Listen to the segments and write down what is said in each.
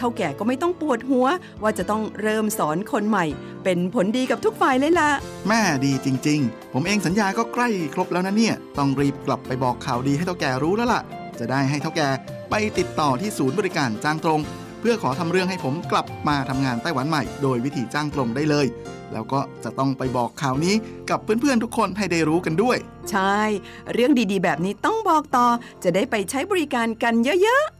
เท่าแก่ก็ไม่ต้องปวดหัว ว่าจะต้องเริ่มสอนคนใหม่ เป็นผลดีกับทุกฝ่ายเลยล่ะ แม่ดีจริง ๆ ผมเองสัญญาก็ใกล้ครบแล้วนะเนี่ย ต้องรีบกลับไปบอกข่าวดีให้เท่าแก่รู้แล้วล่ะ จะได้ให้เท่าแก่ไปติดต่อที่ศูนย์บริการจ้างตรง เพื่อขอทำเรื่องให้ผมกลับมาทำงานไต้หวันใหม่ โดยวิธีจ้างตรงได้เลยแล้วก็จะต้องไปบอกข่าวนี้กับเพื่อนๆทุกคนให้ได้รู้กันด้วย ใช่ เรื่องดีๆ แบบนี้ต้องบอกต่อ จะได้ไปใช้บริการกันเยอะๆ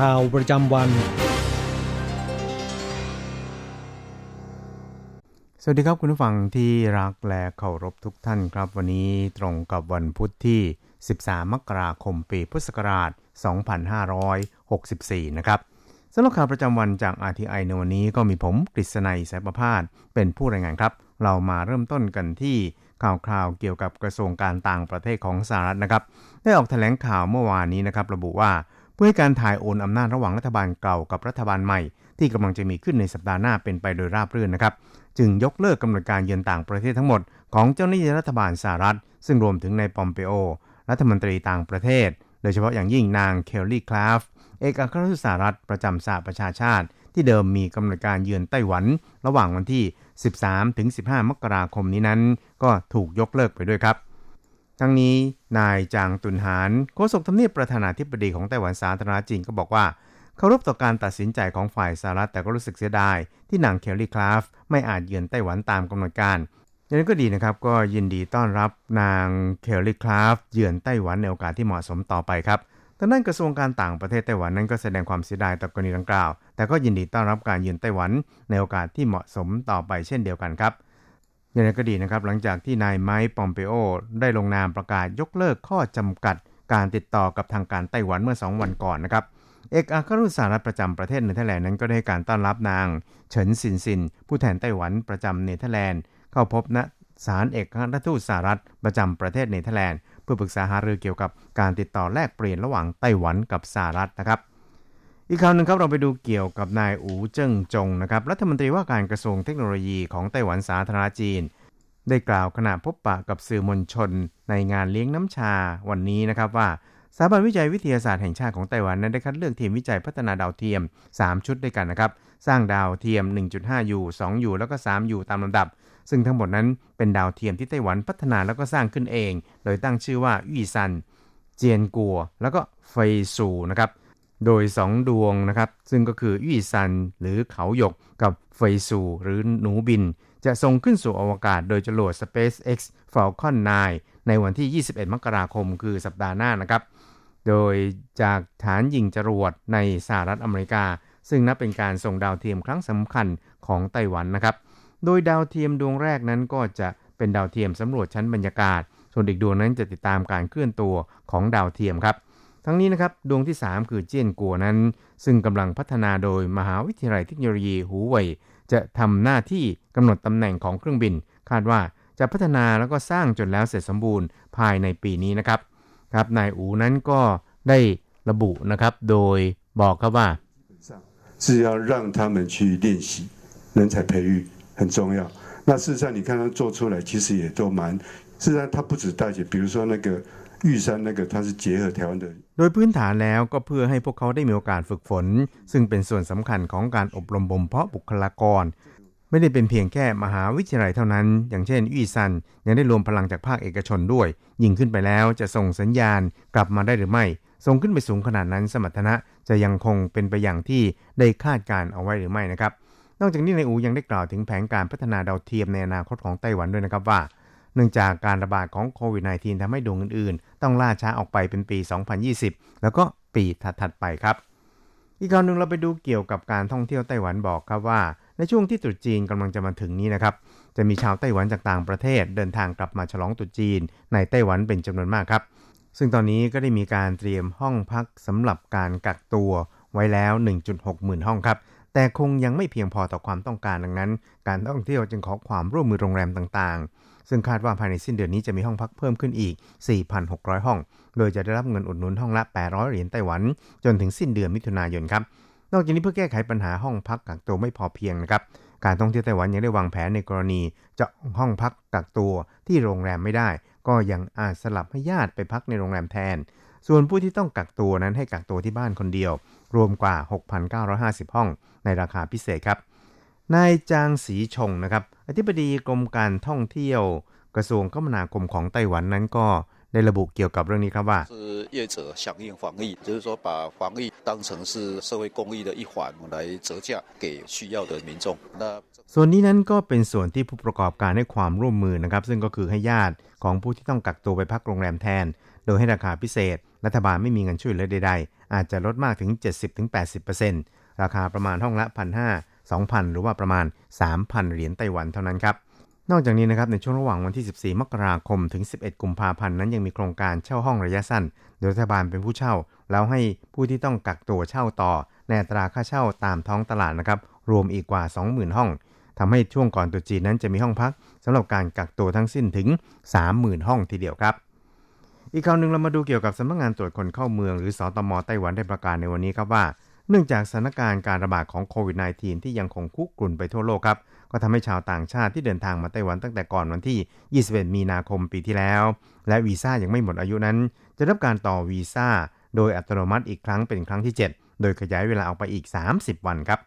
ข่าวประจำวัน สวัสดีครับคุณผู้ฟังที่รักและเคารพทุกท่านครับ วันนี้ตรงกับวันพุทธที่ 13 มกราคมปีพุทธศักราช 2564 นะครับสำหรับข่าวประจำวันจาก RTI ในวันนี้ก็มีผมกฤษณัยสายประพาสเป็นผู้รายงานครับ เรามาเริ่มต้นกันที่ข่าวคราวเกี่ยวกับกระทรวงการต่างประเทศของสหรัฐนะครับ ได้ออกแถลงข่าวเมื่อวานนี้นะครับ ระบุว่า เพื่อให้การถ่ายโอนอำนาจระหว่างรัฐบาลเก่ากับรัฐบาลใหม่ ที่กำลังจะมีขึ้นในสัปดาห์หน้าเป็นไปโดยราบรื่นนะครับ จึงยกเลิกกำหนดการเยือนต่างประเทศทั้งหมด ของเจ้าหน้าที่รัฐบาลสหรัฐ ซึ่งรวมถึงในปอมเปโอ รัฐมนตรีต่างประเทศ โดยเฉพาะอย่างยิ่งนางเคลลี่คลาฟเอกอัครราชทูตสหรัฐประจำสหประชาชาติ ที่เดิมมีกำหนดการเยือนไต้หวัน ระหว่างวันที่ 13-15 มกราคมนี้นั้น ก็ถูกยกเลิกไปด้วยครับ ทั้งนี้นายจางตุนหานโฆษกทำเนียบประธานาธิบดีของไต้หวันสาธารณจีนก็บอกว่าเคารพต่อการตัดสินใจของฝ่ายสหรัฐแต่ก็รู้สึกเสียดาย ที่นางเคลลี่คลาฟไม่อาจเยือนไต้หวันตามกำหนดการอย่างนี้ก็ดีนะครับ ก็ยินดีต้อนรับนางเคลลี่คลาฟเยือนไต้หวันในโอกาสที่เหมาะสมต่อไปครับทางด้านกระทรวงการต่างประเทศไต้หวันนั้นก็แสดงความเสียดายต่อกรณีดังกล่าว แต่ก็ยินดีต้อนรับการเยือนไต้หวันในโอกาสที่เหมาะสมต่อไปเช่นเดียวกันครับ อย่างไรก็ดีนะครับ หลังจากที่นายไมค์ปอมเปโอ ได้ลงนามประกาศยกเลิกข้อจำกัดการติดต่อกับทางการไต้หวันเมื่อ 2 วันก่อนนะครับ เอกอัครราชทูตสหรัฐประจำประเทศเนเธอร์แลนด์นั้นก็ได้การต้อนรับนางเฉินซินซิน ผู้แทนไต้หวันประจำเนเธอร์แลนด์ เข้าพบณสถานเอกอัครราชทูตสหรัฐประจำประเทศเนเธอร์แลนด์เพื่อปรึกษาหารือเกี่ยวกับการติดต่อแลกเปลี่ยนระหว่างไต้หวันกับสหรัฐนะครับ อีกข่าวหนึ่งครับเราไปดูเกี่ยวกับนายอูเจิ้งจงนะครับรัฐมนตรีว่าการกระทรวงเทคโนโลยีของไต้หวันสาธารณรัฐจีน ได้กล่าวขณะพบปะกับสื่อมวลชน ในงานเลี้ยงน้ำชาวันนี้นะครับว่าสถาบันวิจัยวิทยาศาสตร์แห่งชาติของไต้หวันนั้นได้คัดเลือกทีมวิจัยพัฒนาดาวเทียม 3 ชุดด้วยกันนะครับ สร้างดาวเทียม 1.5U 2U แล้วก็ 3U ตามลำดับ ซึ่งทั้งหมดนั้นเป็นดาวเทียมที่ไต้หวันพัฒนาแล้วก็สร้างขึ้นเอง โดยตั้งชื่อว่ายี่ซัน เจียนกัว แล้วก็เฟยซูนะครับ โดย 2 ดวงนะครับ ซึ่งก็คือยี่ซันหรือเขาหยกกับเฟยซูหรือหนูบิน จะส่งขึ้นสู่อวกาศโดยจรวด SpaceX Falcon 9 ในวันที่ 21 มกราคมคือสัปดาห์หน้านะครับ โดยจากฐานยิงจรวดในสหรัฐอเมริกา ซึ่งนับเป็นการส่งดาวเทียมครั้งสำคัญของไต้หวันนะครับ โดยดาวเทียมดวงแรกนั้นก็จะเป็นดาวเทียมสำรวจชั้นบรรยากาศ ส่วนอีกดวงนั้นจะติดตามการเคลื่อนตัวของดาวเทียมครับ ทั้งนี้นะครับดวงที่ 3 คือเจี้ยนกัวนั้น ซึ่งกำลังพัฒนาโดยมหาวิทยาลัยเทคโนโลยีหูเว่ยจะทำหน้าที่กำหนดตำแหน่งของเครื่องบิน คาดว่าจะพัฒนาแล้วก็สร้างจนแล้วเสร็จสมบูรณ์ภายในปีนี้นะครับครับนายอูนั้นก็ได้ระบุนะครับ โดยบอกครับว่า 是要让他们去练习，人才培育很重要。那事实上，你看他做出来，其实也都蛮。事实上，他不止大姐，比如说那个 玉山那个，它是结合台湾的。 โดยพื้นฐานแล้วก็เพื่อให้พวกเขาได้มีโอกาสฝึกฝน ซึ่งเป็นส่วนสำคัญของการอบรมบ่มเพาะบุคลากร ไม่ได้เป็นเพียงแค่มหาวิทยาลัยเท่านั้น อย่างเช่นอี้ซัน ยังได้รวมพลังจากภาคเอกชนด้วย ยิ่งขึ้นไปแล้วจะส่งสัญญาณกลับมาได้หรือไม่ ส่งขึ้นไปสูงขนาดนั้นสมรรถนะจะยังคงเป็นไปอย่างที่ได้คาดการเอาไว้หรือไม่นะครับ นอกจากนี้ในอูยังได้กล่าวถึงแผนการพัฒนาดาวเทียมในอนาคตของไต้หวันด้วยนะครับว่า เนื่องจากการระบาดของโควิด -19 ทำให้ดวงอื่นๆ ต้องล่าช้าออกไปเป็นปี 2020 แล้วก็ปีถัดๆไปครับ อีกข่าวหนึ่งเราไปดูเกี่ยวกับการท่องเที่ยวไต้หวันบอกครับว่า ในช่วงที่ตรุษจีนกำลังจะมาถึงนี้นะครับ จะมีชาวไต้หวันจากต่างประเทศ เดินทางกลับมาฉลองตรุษจีน ในไต้หวันเป็นจำนวนมากครับ ซึ่งตอนนี้ก็ได้มีการเตรียมห้องพักสำหรับการกักตัวไว้แล้ว 1.6 หมื่นห้องครับแต่คงยังไม่เพียงพอต่อความต้องการดังนั้น การท่องเที่ยวจึงขอความร่วมมือโรงแรมต่างๆ ซึ่งคาดว่าภายในสิ้นเดือนนี้จะมีห้องพักเพิ่มขึ้นอีก 4,600 ห้อง โดยจะได้รับเงินอุดหนุนห้องละ 800 เหรียญไต้หวัน จนถึงสิ้นเดือนมิถุนายนครับ นอกจากนี้เพื่อแก้ไขปัญหาห้องพักกักตัวไม่พอเพียงนะครับ การท่องเที่ยวไต้หวันยังได้วางแผนในกรณีจะห้องพักกักตัวที่โรงแรมไม่ได้ ก็ยังอาจสลับให้ญาติไปพักในโรงแรมแทน ส่วนผู้ที่ต้องกักตัวนั้นให้กักตัวที่บ้านคนเดียว รวมกว่า 6,950 ห้อง ในราคาพิเศษครับ นายจางสีชงนะครับ อธิบดีกรมการท่องเที่ยวกระทรวงคมนาคมของไต้หวันนั้นก็ได้ระบุเกี่ยวกับเรื่องนี้ครับว่าส่วนนี้นั้นก็เป็นส่วนที่ผู้ประกอบการให้ความร่วมมือนะครับ ซึ่งก็คือให้ญาติของผู้ที่ต้องกักตัวไปพักโรงแรมแทน โดยให้ราคาพิเศษ รัฐบาลไม่มีเงินช่วยเหลือใดๆ อาจจะลดมากถึง 70-80%ราคาประมาณห้องละพันห้า 2,000 หรือว่าประมาณ 3,000 เหรียญไต้หวันเท่านั้นครับนอกจากนี้นะครับในช่วงระหว่างวันที่ 14 มกราคม ถึง 11 กุมภาพันธ์นั้นยังมีโครงการเช่าห้องระยะสั้น โดยรัฐบาลเป็นผู้เช่า แล้วให้ผู้ที่ต้องกักตัวเช่าต่อในอัตราค่าเช่าตามท้องตลาดนะครับรวมอีกกว่า 20,000 ห้องทำให้ช่วงก่อนตรุษจีนนั้นจะมีห้องพักสำหรับการกักตัวทั้งสิ้นถึง 30,000 ห้องทีเดียวครับ อีกข่าวหนึ่งเรามาดูเกี่ยวกับสำนักงานตรวจคนเข้าเมือง หรือสอตมไต้หวันได้ประกาศในวันนี้ครับว่า เนื่องจากสถานการณ์การระบาดของโควิด -19 ที่ยังคงคุกรุ่นไปทั่วโลกครับ ก็ทำให้ชาวต่างชาติที่เดินทางมาไต้หวันตั้งแต่ก่อนวันที่ 21 มีนาคมปีที่แล้ว และวีซ่ายังไม่หมดอายุนั้น จะรับการต่อวีซ่าโดยอัตโนมัติอีกครั้งเป็นครั้งที่ 7 โดยขยายเวลาออกไปอีก 30 วันครับ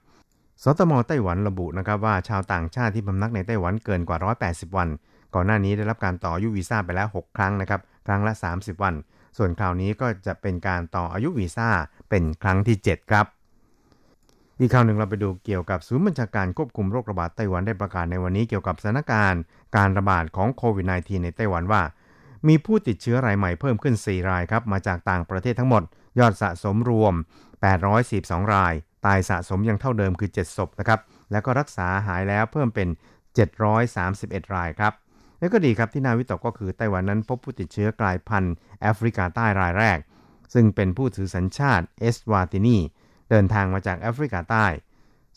สตมไต้หวันระบุนะครับว่าชาวต่างชาติที่พำนักในไต้หวันเกินกว่า 180 วัน ก่อนหน้านี้ได้รับการต่ออายุวีซ่าไปแล้ว 6 ครั้งนะครับ ครั้งละ 30 วัน ส่วนคราวนี้ก็จะเป็นการต่ออายุวีซ่าเป็นครั้งที่ 7 ครับ อีกข่าวหนึ่งเราไปดูเกี่ยวกับศูนย์บัญชาการควบคุมโรคระบาดไต้หวันได้ประกาศในวันนี้เกี่ยวกับสถานการณ์การระบาดของโควิด -19 ในไต้หวันว่า มีผู้ติดเชื้อรายใหม่เพิ่มขึ้น 4 รายครับ มาจากต่างประเทศทั้งหมด ยอดสะสมรวม 842 ราย ตายสะสมยังเท่าเดิมคือ 7 ศพนะครับ แล้วก็รักษาหายแล้วเพิ่มเป็น 731 รายครับ และก็ดีครับที่น่าวิตกก็คือไต้หวันนั้นพบผู้ติดเชื้อกลายพันธุ์แอฟริกาใต้รายแรก ซึ่งเป็นผู้ถือสัญชาติเอสวาตินีเดินทางมาจากแอฟริกาใต้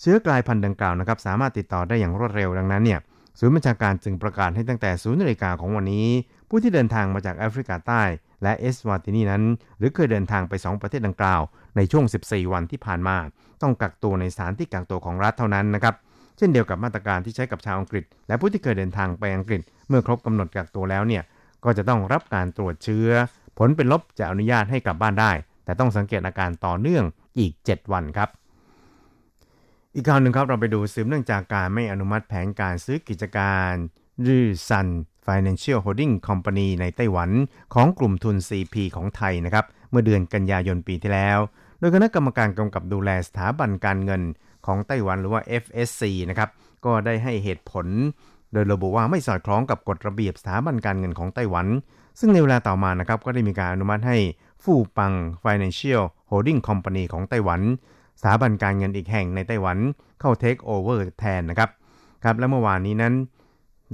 เชื้อกลายพันธุ์ดังกล่าวนะครับสามารถติดต่อได้อย่างรวดเร็วดังนั้นเนี่ยศูนย์บัญชาการจึงประกาศให้ตั้งแต่ศูนย์นาฬิกาของวันนี้ ผู้ที่เดินทางมาจากแอฟริกาใต้ และเอสวาตินีนั้น หรือเคยเดินทางไป 2 ประเทศดังกล่าว ในช่วง 14 วันที่ผ่านมา ต้องกักตัวในสถานที่กักตัวของรัฐเท่านั้นนะครับ เช่นเดียวกับมาตรการที่ใช้กับชาวอังกฤษ และผู้ที่เคยเดินทางไปอังกฤษ เมื่อครบกำหนดกักตัวแล้วเนี่ยก็จะต้องรับการตรวจเชื้อ ผลเป็นลบจะอนุญาตให้กลับบ้านได้ แต่ต้องสังเกตอาการต่อเนื่องอีก 7 วันครับ อีกข่าวหนึ่งครับเราไปดูสืบเนื่องจากการไม่อนุมัติแผนการซื้อกิจการรื่อซัน Financial Holding Company ในไต้หวันของกลุ่มทุน CP ของไทยนะครับ เมื่อเดือนกันยายนปีที่แล้ว โดยคณะกรรมการกำกับดูแลสถาบันการเงิน ของไต้หวันหรือว่า FSC นะครับ ก็ได้ให้เหตุผล โดยระบุว่าไม่สอดคล้องกับกฎระเบียบสถาบันการเงินของไต้หวัน ซึ่งในเวลาต่อมานะครับ ก็ได้มีการอนุมัติให้ฟู่ปัง Financial Holding Company ของไต้หวันสถาบันการเงินอีกแห่งในไต้หวันเข้าเทคโอเวอร์แทนนะครับครับและเมื่อวานนี้นั้น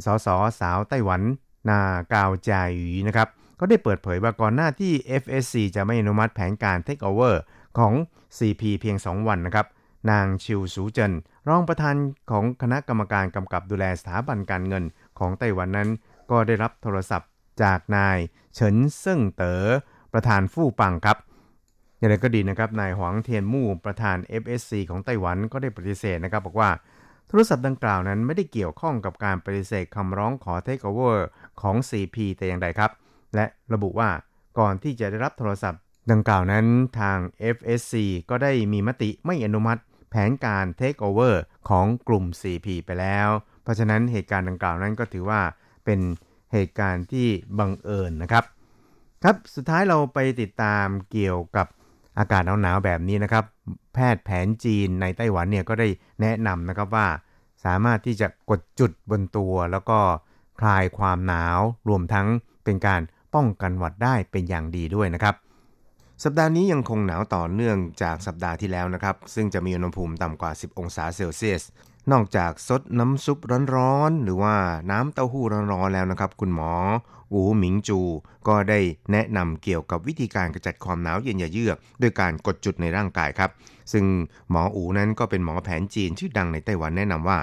สสสาวไต้หวัน นากาวจาหยีนะครับก็ได้เปิดเผยว่าก่อนหน้าที่ FSC จะไม่อนุมัติแผนการ Take Over ของ CP เพียง 2 วันนะครับ นางชิวสูเจินรองประธานของคณะกรรมการกำกับดูแลสถาบันการเงินของไต้หวันนั้น ก็ได้รับโทรศัพท์จากนายเฉินเซิ่งเตอ๋อประธานฟู่ปังครับอย่างไรก็ดีนะครับนายหวังเทียนมู่ประธาน FSC ของไต้หวันก็ได้ปฏิเสธนะครับ บอกว่าโทรศัพท์ดังกล่าวนั้นไม่ได้เกี่ยวข้องกับการปฏิเสธคำร้องขอ Take Over ของ CP แต่อย่างใดครับ และระบุว่าก่อนที่จะได้รับโทรศัพท์ดังกล่าวนั้นทาง FSC ก็ได้มีมติไม่อนุมัติ แผนการ Take Over ของกลุ่ม CP ไปแล้ว เพราะฉะนั้นเหตุการณ์ดังกล่าวนั้นก็ถือว่าเป็นเหตุการณ์ที่บังเอิญนะครับ ครับสุดท้ายเราไปติดตามเกี่ยวกับอากาศหนาวๆแบบนี้นะครับ แพทย์แผนจีนในไต้หวันเนี่ยก็ได้แนะนำนะครับว่า สามารถที่จะกดจุดบนตัว แล้วก็คลายความหนาวรวมทั้งเป็นการป้องกันหวัดได้เป็นอย่างดีด้วยนะครับ สัปดาห์นี้ยังคงหนาวต่อเนื่องจากสัปดาห์ที่แล้วนะครับ ซึ่งจะมีอุณหภูมิต่ำกว่า 10 องศาเซลเซียส นอกจากซดน้ำซุปร้อนๆ หรือว่าน้ำเต้าหู้ร้อนๆ แล้วนะครับ คุณหมออูหมิงจู ก็ได้แนะนำเกี่ยวกับวิธีการกระจัดความหนาวเย็นอย่าเยือกด้วยการกดจุดในร่างกายครับ ซึ่งหมออูนั้นก็เป็นหมอแผนจีนชื่อดังในไต้หวันแนะนำว่า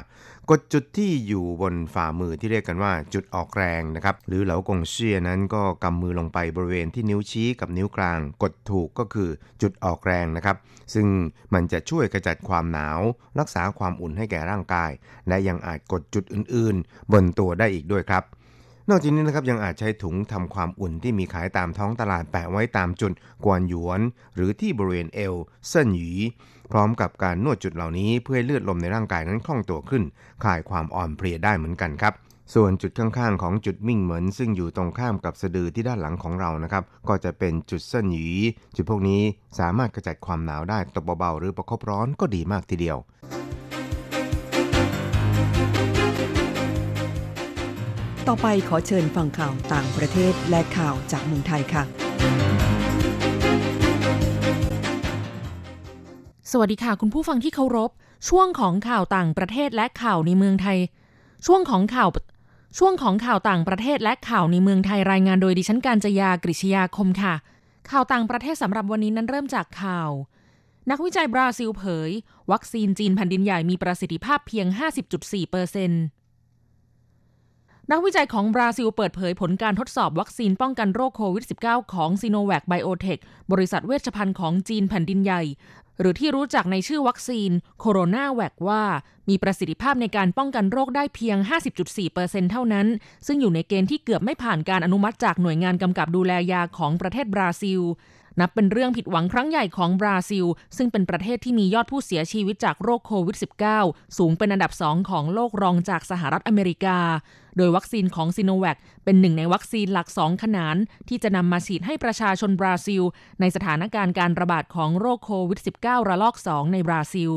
กดจุดที่อยู่บนฝ่ามือที่เรียกกันว่าจุดออกแรงนะครับ หรือเหลากงเชี่ยนั้นก็กำมือลงไปบริเวณที่นิ้วชี้กับนิ้วกลาง กดถูกก็คือจุดออกแรงนะครับ ซึ่งมันจะช่วยกระจัดความหนาว รักษาความอุ่นให้แก่ร่างกาย และยังอาจกดจุดอื่นๆ บนตัวได้อีกด้วยครับนอกจากนี้นะครับยังอาจใช้ถุงทำความอุ่นที่มีขายตามท้องตลาดแปะไว้ตามจุดกวนหยวน หรือที่บริเวณเอวเส้นหยี พร้อมกับการนวดจุดเหล่านี้เพื่อให้เลือดลมในร่างกายนั้นคล่องตัวขึ้นคลายความอ่อนเพลียได้เหมือนกันครับ ส่วนจุดข้างๆของจุดมิ่งเหมือนซึ่งอยู่ตรงข้ามกับสะดือที่ด้านหลังของเรานะครับ ก็จะเป็นจุดเส้นหยีจุดพวกนี้สามารถกระจัดความหนาวได้ตบเบาๆหรือประคบร้อนก็ดีมากทีเดียวต่อไปขอเชิญฟังข่าวต่างประเทศและข่าวจากเมืองไทยค่ะ สวัสดีค่ะ คุณผู้ฟังที่เคารพ ช่วงของข่าวต่างประเทศและข่าวในเมืองไทย ช่วงของข่าวช่วงของข่าวต่างประเทศและข่าวในเมืองไทยรายงานโดยดิฉันการจยากริชยาคมค่ะ ข่าวต่างประเทศสำหรับวันนี้นั้นเริ่มจากข่าว นักวิจัยบราซิลเผย วัคซีนจีนแผ่นดินใหญ่มีประสิทธิภาพเพียง 50.4เปอร์เซ็นต์นักวิจัยของบราซิลเปิดเผยผลการทดสอบวัคซีนป้องกันโรคโควิด -19 ของ Sinovac Biotech บริษัทเวชภัณฑ์ของจีนแผ่นดินใหญ่ หรือที่รู้จักในชื่อวัคซีน CoronaVac ว่า มีประสิทธิภาพในการป้องกันโรคได้เพียง 50.4%เท่านั้น ซึ่งอยู่ในเกณฑ์ที่เกือบไม่ผ่านการอนุมัติจากหน่วยงานกำกับดูแลยาของประเทศบราซิล นับเป็นเรื่องผิดหวังครั้งใหญ่ของบราซิล ซึ่งเป็นประเทศที่มียอดผู้เสียชีวิตจากโรคโควิด -19 สูงเป็นอันดับสองของโลกรองจากสหรัฐอเมริกา โดยวัคซีนของซิโนแวคเป็นหนึ่งในวัคซีนหลักสองขนาน ที่จะนำมาฉีดให้ประชาชนบราซิล ในสถานการณ์การระบาดของโรคโควิด -19 ระลอก 2 ในบราซิล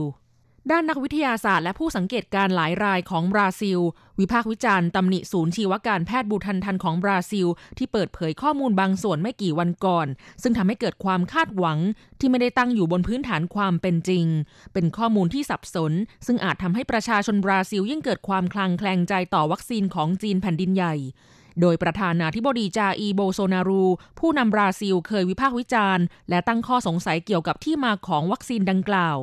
ด้านนักวิทยาศาสตร์และผู้สังเกตการหลายรายของบราซิล วิพากษ์วิจารณ์ตำหนิศูนย์ชีวการแพทย์บูทันทันของบราซิล ที่เปิดเผยข้อมูลบางส่วนไม่กี่วันก่อน ซึ่งทำให้เกิดความคาดหวัง ที่ไม่ได้ตั้งอยู่บนพื้นฐานความเป็นจริง เป็นข้อมูลที่สับสน ซึ่งอาจทำให้ประชาชนบราซิลยิ่งเกิดความคลางแคลงใจต่อวัคซีนของจีนแผ่นดินใหญ่ โดยประธานาธิบดีจาอีโบโซนารู ผู้นำบราซิลเคยวิพากษ์วิจารณ์ และตั้งข้อสงสัยเกี่ยวกับที่มาของวัคซีนดังกล่าว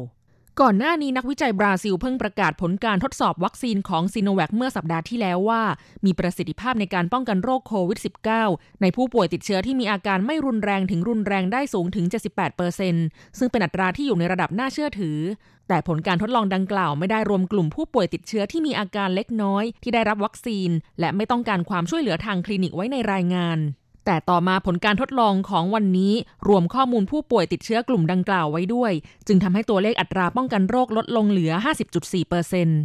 ก่อนหน้านี้นักวิจัยบราซิลเพิ่งประกาศผลการทดสอบวัคซีนของซีโนแวคเมื่อสัปดาห์ที่แล้วว่า มีประสิทธิภาพในการป้องกันโรคโควิด -19 ในผู้ป่วยติดเชื้อที่มีอาการไม่รุนแรงถึงรุนแรงได้สูงถึง 78%ซึ่งเป็นอัตราที่อยู่ในระดับน่าเชื่อถือ แต่ผลการทดลองดังกล่าวไม่ได้รวมกลุ่มผู้ป่วยติดเชื้อที่มีอาการเล็กน้อย ที่ได้รับวัคซีน และไม่ต้องการความช่วยเหลือทางคลินิกไว้ในรายงาน แต่ต่อมาผลการทดลองของวันนี้รวมข้อมูลผู้ป่วยติดเชื้อกลุ่มดังกล่าวไว้ด้วย จึงทำให้ตัวเลขอัตราป้องกันโรคลดลงเหลือ 50.4%เปอร์เซ็นต์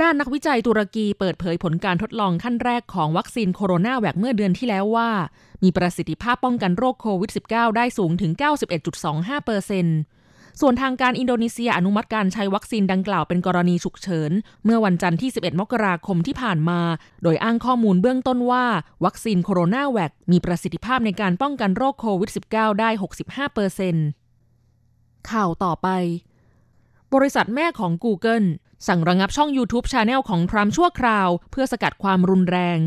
ด้านนักวิจัยตุรกีเปิดเผยผลการทดลองขั้นแรกของวัคซีน CoronaVac เมื่อเดือนที่แล้วว่า มีประสิทธิภาพป้องกันโรคโควิด -19 ได้สูงถึง 91.25%เปอร์เซ็นต์ ส่วนทางการอินโดนีเซียอนุมัติการใช้วัคซีนดังกล่าวเป็นกรณีฉุกเฉิน เมื่อวันจันทร์ที่ 11 มกราคมที่ผ่านมา โดยอ้างข้อมูลเบื้องต้นว่า วัคซีนโคโรนาแวคมีประสิทธิภาพในการป้องกันโรคโควิด -19 ได้ 65เปอร์เซ็นต์ข่าวต่อไป บริษัทแม่ของ Google สั่งระงับช่อง YouTube Channel ของทรัมป์ชั่วคราว เพื่อสกัดความรุนแรง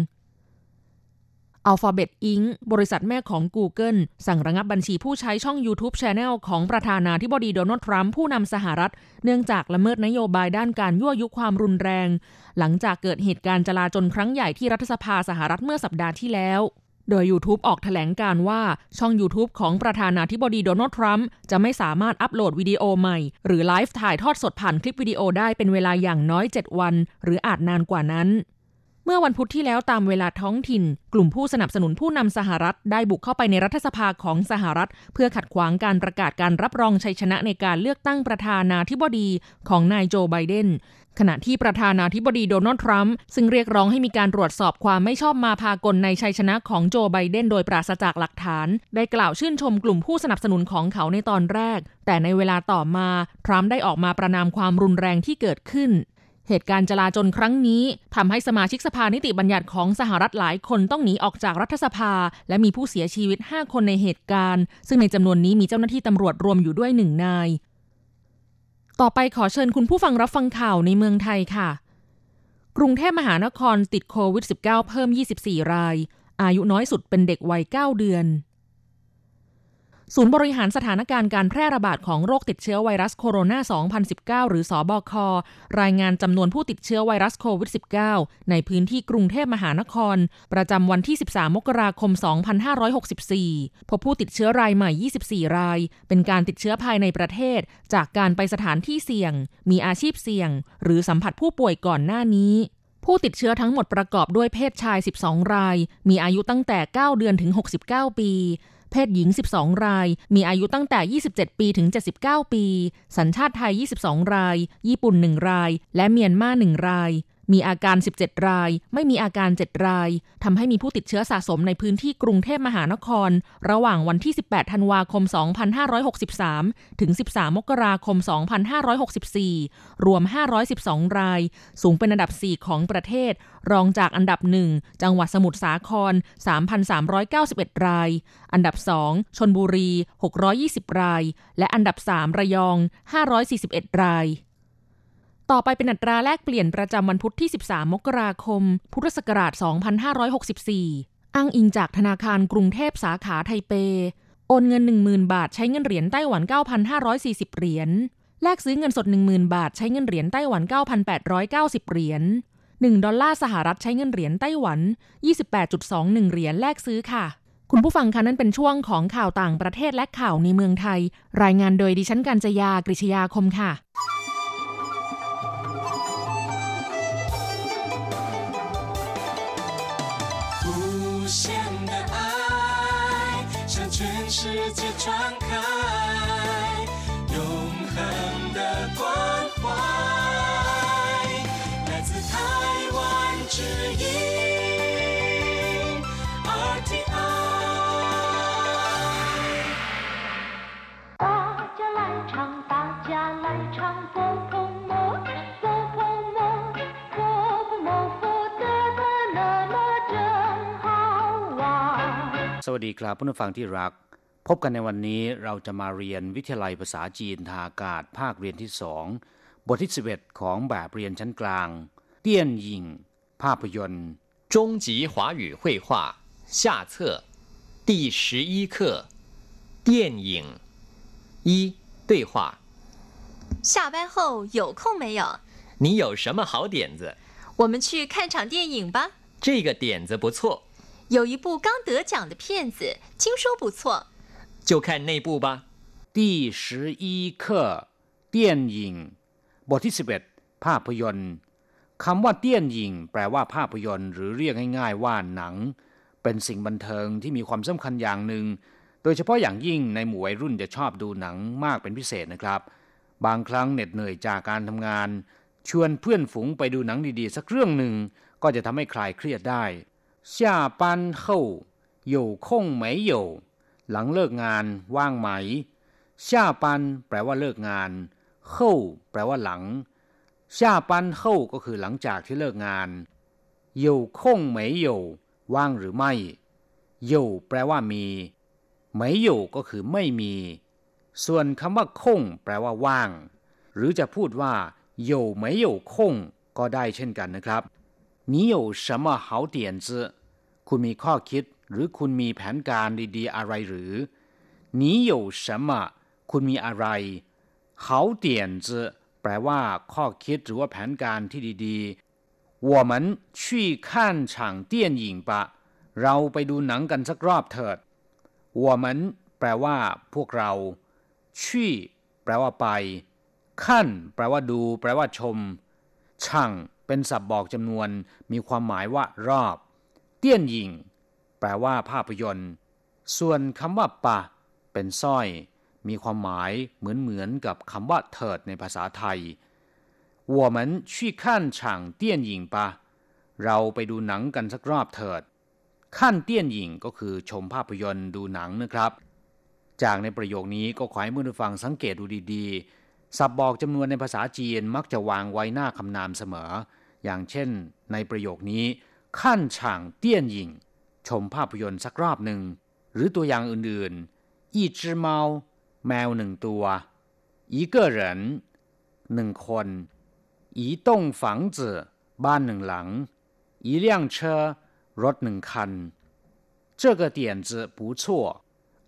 Alphabet Inc. บริษัทแม่ของ Google สั่งระงับบัญชีผู้ใช้ช่อง YouTube Channel ของประธานาธิบดีโดนัลด์ทรัมป์ผู้นำสหรัฐ เนื่องจากละเมิดนโยบายด้านการยั่วยุความรุนแรง หลังจากเกิดเหตุการณ์จลาจลครั้งใหญ่ที่รัฐสภาสหรัฐเมื่อสัปดาห์ที่แล้วโดย YouTube ออกแถลงการว่าช่อง YouTube ของประธานาธิบดีโดนัลด์ทรัมป์จะไม่สามารถอัปโหลดวิดีโอใหม่ หรือไลฟ์ถ่ายทอดสดผ่านคลิปวิดีโอได้เป็นเวลาอย่างน้อย 7 วัน หรืออาจนานกว่านั้น เมื่อวันพุธที่แล้วตามเวลาท้องถิ่น กลุ่มผู้สนับสนุนผู้นำสหรัฐได้บุกเข้าไปในรัฐสภาของสหรัฐ เพื่อขัดขวางการประกาศการรับรองชัยชนะในการเลือกตั้งประธานาธิบดีของนายโจไบเดนขณะที่ประธานาธิบดีโดนัลด์ทรัมป์ซึ่งเรียกร้องให้มีการตรวจสอบความไม่ชอบมาพากลในชัยชนะของโจไบเดนโดยปราศจากหลักฐาน ได้กล่าวชื่นชมกลุ่มผู้สนับสนุนของเขาในตอนแรก แต่ในเวลาต่อมา ทรัมป์ได้ออกมาประนามความรุนแรงที่เกิดขึ้น เหตุการณ์จลาจลครั้งนี้ทำให้สมาชิกสภานิติบัญญัติของสหรัฐหลายคนต้องหนีออกจากรัฐสภา และมีผู้เสียชีวิต 5 คนในเหตุการณ์ ซึ่งในจำนวนนี้มีเจ้าหน้าที่ตำรวจรวมอยู่ด้วยหนึ่งนาย ต่อไปขอเชิญคุณผู้ฟังรับฟังข่าวในเมืองไทยค่ะ กรุงเทพมหานครติดโควิด -19 เพิ่ม 24 ราย อายุน้อยสุดเป็นเด็กวัย 9 เดือน ศูนย์บริหารสถานการณ์การแพร่ระบาดของโรคติดเชื้อไวรัสโคโรนา 2019 หรือสอบครายงานจำนวนผู้ติดเชื้อไวรัสโควิด -19 ในพื้นที่กรุงเทพมหานคร ประจำวันที่ 13 มกราคม 2564 พบผู้ติดเชื้อรายใหม่ 24 ราย เป็นการติดเชื้อภายในประเทศ จากการไปสถานที่เสี่ยง มีอาชีพเสี่ยง หรือสัมผัสผู้ป่วยก่อนหน้านี้ผู้ติดเชื้อทั้งหมดประกอบด้วยเพศชาย 12 ราย มีอายุตั้งแต่ 9 เดือนถึง 69 ปี เพศหญิง 12 ราย มีอายุตั้งแต่ 27 ปีถึง 79 ปี สัญชาติไทย 22 ราย ญี่ปุ่น 1 ราย และเมียนมา 1 ราย มีอาการ 17 ราย ไม่มีอาการ 7 รายทำให้มีผู้ติดเชื้อสะสมในพื้นที่กรุงเทพมหานคร ระหว่างวันที่ 18 ธันวาคม 2563 ถึง 13 มกราคม 2564 รวม 512 ราย สูงเป็นอันดับ 4 ของประเทศ รองจากอันดับ 1 จังหวัดสมุทรสาคร 3,391 ราย อันดับ 2 ชนบุรี 620 ราย และอันดับ 3 ระยอง 541 ราย ต่อไปเป็นอัตราแลกเปลี่ยนประจำวันพุธที่ 13 มกราคม พุทธศักราช 2564 อ้างอิงจากธนาคารกรุงเทพสาขาไทเป โอนเงิน 10,000 บาทใช้เงินเหรียญไต้หวัน 9,540 เหรียญ แลกซื้อเงินสด 10,000 บาทใช้เงินเหรียญไต้หวัน 9,890 เหรียญ 1 ดอลลาร์สหรัฐใช้เงินเหรียญไต้หวัน 28.21 เหรียญแลกซื้อค่ะ คุณผู้ฟังคะนั่นเป็นช่วงของข่าวต่างประเทศและข่าวในเมืองไทย รายงานโดยดิฉันกัญจยากริชยาคมค่ะ สวัสดีครับผู้ฟังที่รัก พบกันในวันนี้เราจะมาเรียนวิทยาลัยภาษาจีนทางอากาศภาคเรียนที่สองบทที่11ของแบบเรียนชั้นกลาง เตี้ยนยิงภาพยนตร์中级华语绘画下册第十一课电影一对话下班后有空没有？你有什么好点子？我们去看场电影吧。这个点子不错。 有一部刚得奖的片子，听说不错，就看那部吧。第十一课电影บทที่สิบเอ็ดภาพยนตร์คำว่าเตี้ยนยิงแปลว่าภาพยนตร์ หรือเรียกง่ายๆว่าหนัง เป็นสิ่งบันเทิงที่มีความสำคัญอย่างหนึ่ง โดยเฉพาะอย่างยิ่งในหมู่วัยรุ่นจะชอบดูหนังมากเป็นพิเศษนะครับ บางครั้งเหน็ดเหนื่อยจากการทำงาน ชวนเพื่อนฝูงไปดูหนังดีๆ สักเรื่องหนึ่งก็จะทำให้คลายเครียดได้ 下班后有空没有หลังเลิกงานว่างไหม下班แปลว่าเลิกงาน后แปลว่าหลัง下班后ก็คือหลังจากที่เลิกงาน有空没有ว่างหรือไม่有แปลว่ามีไม่有ก็คือไม่มี ส่วนคำว่าคงแปลว่าว่าง หรือจะพูดว่า有没有空ก็ได้เช่นกันนะครับ 你有什么好点子คุณมีข้อคิดหรือคุณมีแผนการดีๆอะไรหรือ你有什么คุณมีอะไร好点子แปลว่าข้อคิดหรือว่าแผนการที่ดีๆ我们去看场电影吧เราไปดูหนังกันสักรอบเถิด我们แปลว่าพวกเรา去แปลว่าไปขั้นแปลว่าดู แปลว่าชมช่าง เป็นศัพท์บอกจำนวน มีความหมายว่ารอบ เตี้ยนหยิงแปลว่าภาพยนตร์ ส่วนคำว่าปะเป็นสร้อย มีความหมายเหมือนเหมือนกับคำว่าเถิดในภาษาไทย我们去看场电影吧เราไปดูหนังกันสักรอบเถิดขั้นเตี้ยนหยิงก็คือชมภาพยนตร์ดูหนังนะครับ จากในประโยคนี้ก็ขอให้ผู้ฟังสังเกตดูดีๆ สับบอกจำนวนในภาษาจีนมักจะวางไว้หน้าคำนามเสมออย่างเช่นในประโยคนี้ขั้นฉางเตี้ยนหญิงชมภาพยนตร์สักรอบหนึ่ง หรือตัวอย่างอื่นๆอีจื้อเมาแมวหนึ่งตัว一个人หนึ่งคน一栋房子บ้านหนึ่งหลัง一辆车รถหนึ่งคัน这个点子不错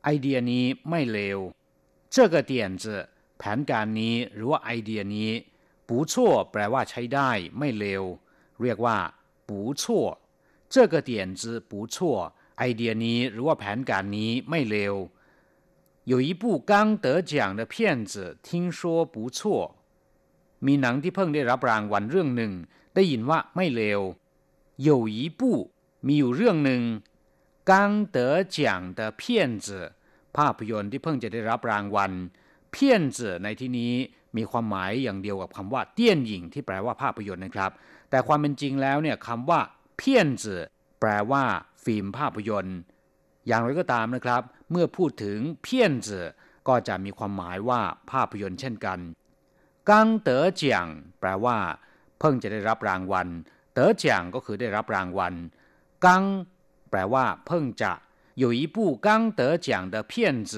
ไอเดียนี้ไม่เลว这个点子 แผนการนี้หรือว่าไอเดียนี้ปูชั่วแปลว่าใช้ได้ไม่เลวเรียกว่าปูชั่ว这个点子不错ไอเดียนี้หรือว่าแผนการนี้ไม่เลว有一部刚得奖的片子听说不错มีหนังที่เพิ่งได้รับรางวัลเรื่องหนึ่ง ได้ยินว่าไม่เลว有一部มีอยู่เรื่องหนึ่ง刚得奖的片子ภาพยนตร์ที่เพิ่งจะได้รับรางวัล เพี้ยนเจในที่นี้มีความหมายอย่างเดียวกับคำว่าเตี้ยนหญิงที่แปลว่าภาพยนตร์นะครับ แต่ความเป็นจริงแล้วเนี่ยคำว่าเพี้ยนจืแปลว่า ฟิล์มภาพยนตร์ อย่างไรก็ตามนะครับ เมื่อพูดถึงเพี้ยนจืก็จะมีความหมายว่าภาพยนตร์เช่นกันกังเต๋อเจียงแปลว่า เพิ่งจะได้รับรางวัล เต๋อเจียงก็คือได้รับรางวัลกังแปลว่า เพิ่งจะ有一部刚得奖的片子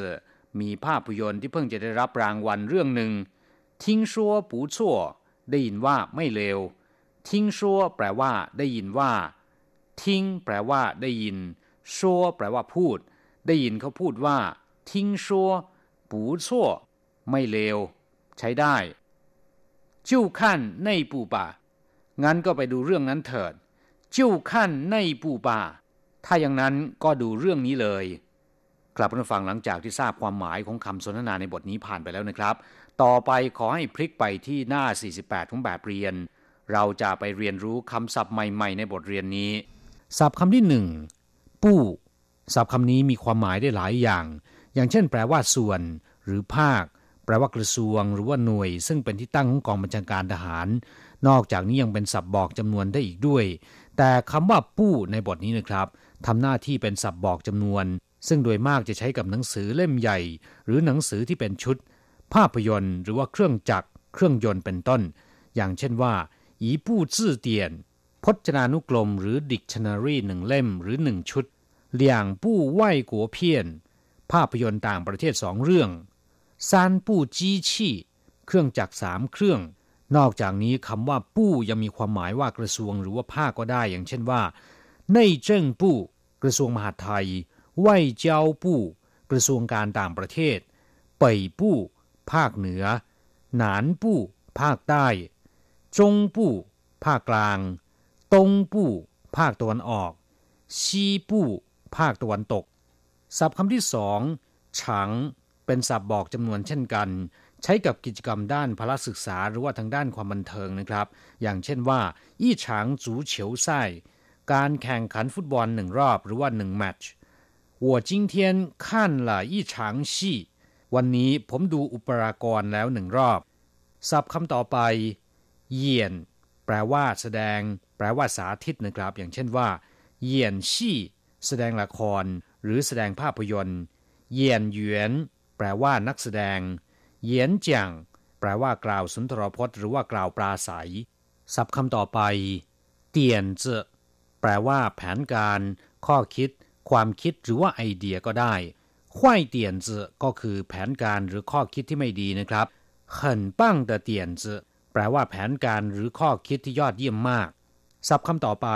มีภาพยนตร์ที่เพิ่งจะได้รับรางวัลเรื่องหนึ่งทิ้งชัวปูชั่วได้ยินว่าไม่เลวทิ้งชัวแปลว่า ได้ยินว่า ทิ้งแปลว่า ได้ยินชัวแปลว่าพูด ได้ยินเขาพูดว่า ทิ้งชัวปูชั่วไม่เลว ใช้ได้จิ้วขั้นในปูป่างั้นก็ไปดูเรื่องนั้นเถิดจิ้วขั้นในปูป่าถ้าอย่างนั้นก็ดูเรื่องนี้เลย กลับมาฟังหลังจากที่ทราบความหมายของคำสนทนาในบทนี้ผ่านไปแล้วนะครับ ต่อไปขอให้พลิกไปที่หน้า 48 ของแบบเรียน เราจะไปเรียนรู้คำศัพท์ใหม่ๆ ในบทเรียนนี้ ศัพท์คำที่หนึ่งปู้ศัพท์คำนี้มีความหมายได้หลายอย่าง อย่างเช่น แปลว่าส่วน หรือภาค แปลว่ากระทรวง หรือว่าหน่วย ซึ่งเป็นที่ตั้งของกองบัญชาการทหาร นอกจากนี้ยังเป็นศัพท์บอกจำนวนได้อีกด้วย แต่คำว่าปู้ในบทนี้นะครับทำหน้าที่เป็นศัพท์บอกจำนวน ซึ่งโดยมากจะใช้กับหนังสือเล่มใหญ่ หรือหนังสือที่เป็นชุด ภาพยนตร์หรือว่าเครื่องจักร เครื่องยนต์เป็นต้น อย่างเช่นว่าอีปู้จื่อเตียน พจนานุกรมหรือ Dictionary หนึ่งเล่มหรือหนึ่งชุดเหลี่ยงปู้ไหวกัวเพียน ภาพยนตร์ต่างประเทศสองเรื่องซานปู้จี้ชี่ เครื่องจักรสามเครื่อง นอกจากนี้คำว่าปู้ยังมีความหมายว่ากระทรวงหรือว่าภาคก็ได้ อย่างเช่นว่าในเจิ้งปู้กระทรวงมหาดไทย ไหวเจ้าปู้กระทรวงการต่างประเทศ เป่ยปู้ภาคเหนือ หนานปู้ภาคใต้ จงปู้ภาคกลาง ตงปู้ภาคตะวันออก ซีปู้ภาคตะวันตก ศัพท์คำที่สองฉัง เป็นศัพท์บอกจำนวนเช่นกัน ใช้กับกิจกรรมด้านพละศึกษาหรือว่าทางด้านความบันเทิงนะครับ อย่างเช่นว่า อี้ฉางจูเฉียวไส้การแข่งขันฟุตบอลหนึ่งรอบหรือว่าหนึ่งแมตช์ 我今天看了一场戏วันนี้ผมดูอุปรากรแล้วหนึ่งรอบ ศัพท์คำต่อไป เยียน แปลว่าแสดง แปลว่าสาธิตนะครับ อย่างเช่นว่า เยียนชี่แสดงละคร หรือแสดงภาพยนตร์ เยียนหยวนแปลว่านักแสดง เยียนจางแปลว่ากล่าวสุนทรพจน์หรือว่ากล่าวปราศัย ศัพท์คำต่อไป เตียนเจแปลว่าแผนการ ข้อคิด ความคิดหรือว่าไอเดียก็ได้坏点子ก็คือแผนการหรือข้อคิดที่ไม่ดีนะครับ很棒的点子แปลว่าแผนการหรือข้อคิดที่ยอดเยี่ยมมาก ศัพท์คำต่อไป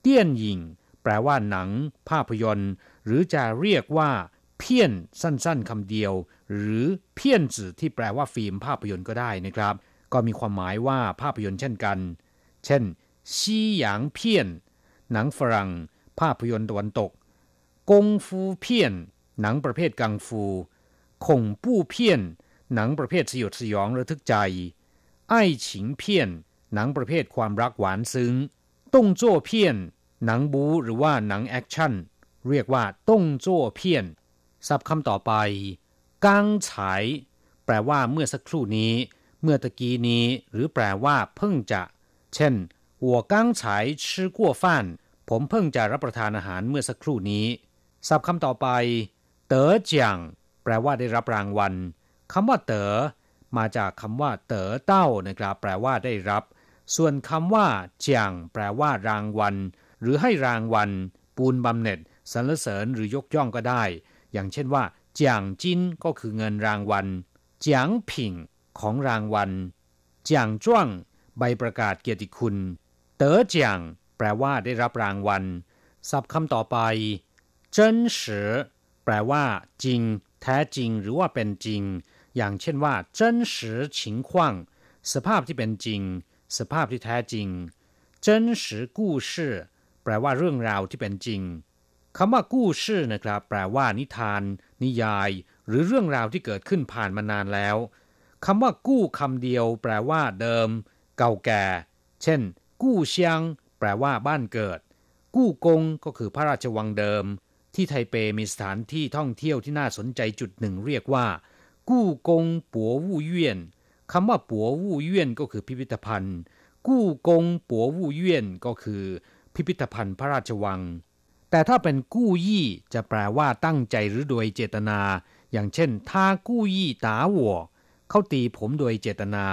เตี้ยนหยิงแปลว่าหนัง ภาพยนตร์ หรือจะเรียกว่า เพี้ยนสั้นๆคำเดียว หรือเพี้ยนจื่อที่แปลว่าฟิล์มภาพยนตร์ก็ได้นะครับ ก็มีความหมายว่าภาพยนตร์เช่นกัน เช่นซีหยางเพี้ยนหนังฝรั่ง ภาพยนตร์ตะวันตก กงฟูเพี้ยน หนังประเภทกังฟูขงปู้เพี้ยน หนังประเภทสยดสยองระทึกใจ ไอ้ฉิงเพี้ยน หนังประเภทความรักหวานซึ้งต้งโจ้เพี้ยน หนังบูหรือว่าหนังแอคชั่น เรียกว่าต้งโจ้เพี้ยน ศัพท์คำต่อไปกังฉายแปลว่าเมื่อสักครู่นี้ เมื่อตะกี้นี้ หรือแปลว่าเพิ่งจะ เช่น我刚才吃过饭ผมเพิ่งจะรับประทานอาหารเมื่อสักครู่นี้ ศัพท์คำต่อไป 得奖แปลว่าได้รับรางวัลคำว่า 得มาจากคำว่า 得到นะครับ แปลว่าได้รับ ส่วนคำว่าเจางแปลว่ารางวัล หรือให้รางวัล ปูนบำเหน็จสรรเสริญหรือยกย่องก็ได้ อย่างเช่นว่าเจางจินก็คือเงินรางวัลเจางผิงของรางวัลเจางจ้วงใบประกาศเกียรติคุณ เต๋อเจางแปลว่าได้รับรางวัลศัพท์คำต่อไป เจิ้นสือแปลว่า จริง แท้จริง หรือว่าเป็นจริง อย่างเช่นว่าเจิ้นสือชิงขวางสภาพที่เป็นจริง สภาพที่แท้จริงเจิ้นสือกู้ชื่อแปลว่าเรื่องราวที่เป็นจริงคำว่ากู้ชื่อนะครับ แปลว่า นิทาน นิยาย หรือเรื่องราวที่เกิดขึ้นผ่านมานานแล้วคำว่ากู้คำเดียว แปลว่า เดิม เก่าแก่ เช่น กู้เชียง แปลว่า บ้านเกิด กู้กงก็คือพระราชวังเดิม ที่ไทเปมีสถานที่ท่องเที่ยวที่น่าสนใจจุดหนึ่งเรียกว่า กู้กงปัววู่เยี่ยนคำว่าปัววู่เยี่ยนก็คือพิพิธภัณฑ์ กู้กงปัววู่เยี่ยนก็คือพิพิธภัณฑ์พระราชวัง แต่ถ้าเป็นกู้ยี่จะแปลว่าตั้งใจหรือโดยเจตนา อย่างเช่นถ้ากู้ยี่ตาหัวเขาตีผมโดยเจตนา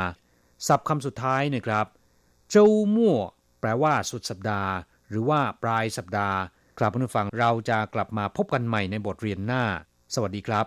ศัพท์คำสุดท้ายนะครับ เจ้ามั่วแปลว่าสุดสัปดาห์ หรือว่าปลายสัปดาห์ ครับมาฟังเราจะกลับมาพบกันใหม่ในบทเรียนหน้า สวัสดีครับ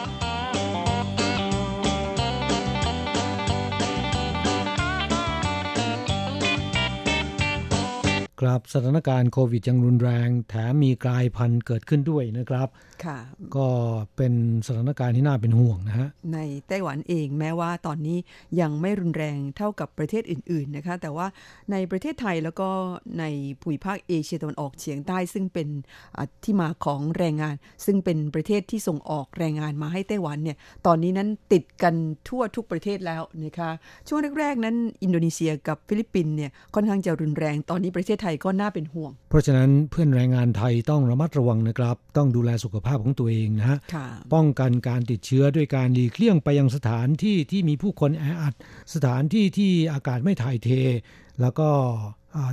ครับสถานการณ์โควิดยังรุนแรง แถมมีกลายพันธุ์เกิดขึ้นด้วยนะครับ ค่ะ ก็เป็นสถานการณ์ที่น่าเป็นห่วงนะฮะ ในไต้หวันเองแม้ว่าตอนนี้ยังไม่รุนแรงเท่ากับประเทศอื่น ๆนะคะ แต่ว่าในประเทศไทยแล้วก็ในภูมิภาคเอเชียตะวันออกเฉียงใต้ซึ่งเป็นที่มาของแรงงาน ซึ่งเป็นประเทศที่ส่งออกแรงงานมาให้ไต้หวันเนี่ย ตอนนี้นั้นติดกันทั่วทุกประเทศแล้วนะคะ ช่วงแรกๆนั้นอินโดนีเซียกับฟิลิปปินส์เนี่ยค่อนข้างจะรุนแรง ตอนนี้ประเทศไทยก็น่าเป็นห่วง เพราะฉะนั้นเพื่อนแรงงานไทยต้องระมัดระวังนะครับ ต้องดูแลสุขภาพของตัวเองนะฮะป้องกันการติดเชื้อด้วยการหลีกเลี่ยงไปยังสถานที่ที่มีผู้คนแออัด สถานที่ที่อากาศไม่ถ่ายเท แล้วก็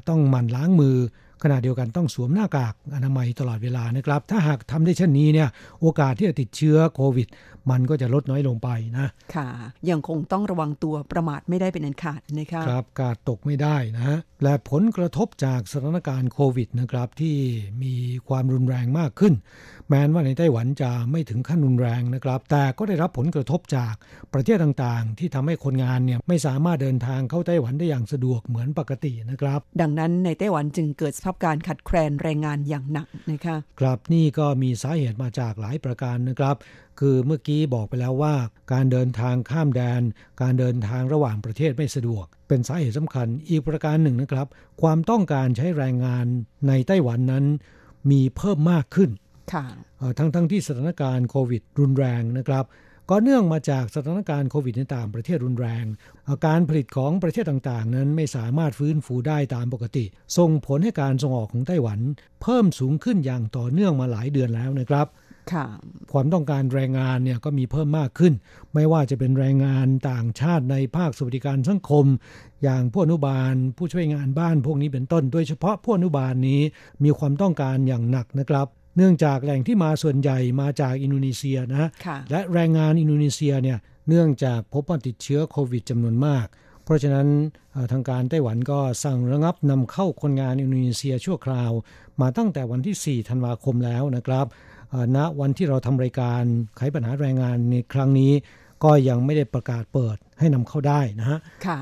ต้องหมั่นล้างมือ ขณะเดียวกันต้องสวมหน้ากากอนามัยตลอดเวลานะครับ ถ้าหากทำได้เช่นนี้เนี่ยโอกาสที่จะติดเชื้อโควิด มันก็จะลดน้อยลงไปนะ ค่ะ ยังคงต้องระวังตัวประมาทไม่ได้เป็นอันขาดนะคะครับกาดตกไม่ได้นะ และผลกระทบจากสถานการณ์โควิดนะครับที่มีความรุนแรงมากขึ้น แม้ว่าในไต้หวันจะไม่ถึงขั้นรุนแรงนะครับ แต่ก็ได้รับผลกระทบจากประเทศต่างๆ ที่ทำให้คนงานเนี่ยไม่สามารถเดินทางเข้าไต้หวันได้อย่างสะดวกเหมือนปกตินะครับ ดังนั้นในไต้หวันจึงเกิดสภาพการขัดแคลนแรงงานอย่างหนักนะคะครับนี่ก็มีสาเหตุมาจากหลายประการนะครับ คือเมื่อกี้บอกไปแล้วว่า การเดินทางข้ามแดน การเดินทางระหว่างประเทศไม่สะดวก เป็นสาเหตุสำคัญอีกประการหนึ่งนะครับ ความต้องการใช้แรงงานในไต้หวันนั้น มีเพิ่มมากขึ้น ทั้งทั้งที่สถานการณ์โควิดรุนแรงนะครับ ก็เนื่องมาจากสถานการณ์โควิดในต่างประเทศรุนแรงอาการผลิตของประเทศต่างๆ นั้นไม่สามารถฟื้นฟูได้ตามปกติ ส่งผลให้การส่งออกของไต้หวัน เพิ่มสูงขึ้นอย่างต่อเนื่องมาหลายเดือนแล้วนะครับความต้องการแรงงานเนี่ยก็มีเพิ่มมากขึ้น ไม่ว่าจะเป็นแรงงานต่างชาติในภาคสวัสดิการสังคม อย่างผู้อนุบาล ผู้ช่วยงานบ้านพวกนี้เป็นต้น โดยเฉพาะผู้อนุบาลนี้มีความต้องการอย่างหนักนะครับ เนื่องจากแหล่งที่มาส่วนใหญ่มาจากอินโดนีเซียนะและแรงงานอินโดนีเซียเนี่ยเนื่องจากพบว่าติดเชื้อโควิดจำนวนมาก เพราะฉะนั้นทางการไต้หวันก็สั่งระงับนำเข้าคนงานอินโดนีเซียชั่วคราว มาตั้งแต่วันที่ 4 ธันวาคมแล้วนะครับณวันที่เราทำรายการไขปัญหาแรงงานในครั้งนี้ ก็ยังไม่ได้ประกาศเปิดให้นำเข้าได้นะฮะ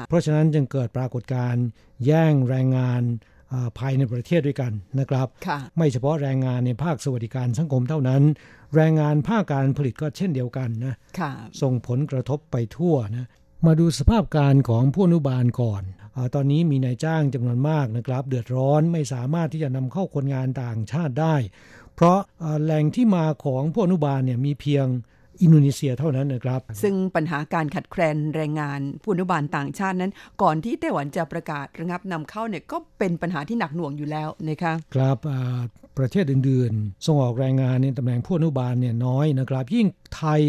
เพราะฉะนั้นจึงเกิดปรากฏการณ์แย่งแรงงาน ภายในประเทศด้วยกันนะครับไม่เฉพาะแรงงานในภาคสวัสดิการสังคมเท่านั้น แรงงานภาคการผลิตก็เช่นเดียวกันนะส่งผลกระทบไปทั่วนะมาดูสภาพการของผู้อนุบาลก่อนอตอนนี้มีนายจ้างจำนวนมากนะครับ เดือดร้อนไม่สามารถที่จะนำเข้าคนงานต่างชาติได้ เพราะแหล่งที่มาของผู้อนุบาลเนี่ยมีเพียง อินโดนีเซียเท่านั้นนะครับ ซึ่งปัญหาการขัดแคลนแรงงานผู้อนุบาลต่างชาตินั้น ก่อนที่ไต้หวันจะประกาศระงับนำเข้าเนี่ยก็เป็นปัญหาที่หนักหน่วงอยู่แล้วนะคะครับประเทศอื่นๆส่งออกแรงงานในตำแหน่งผู้อนุบาลเนี่ยน้อยนะครับ ยิ่งไทย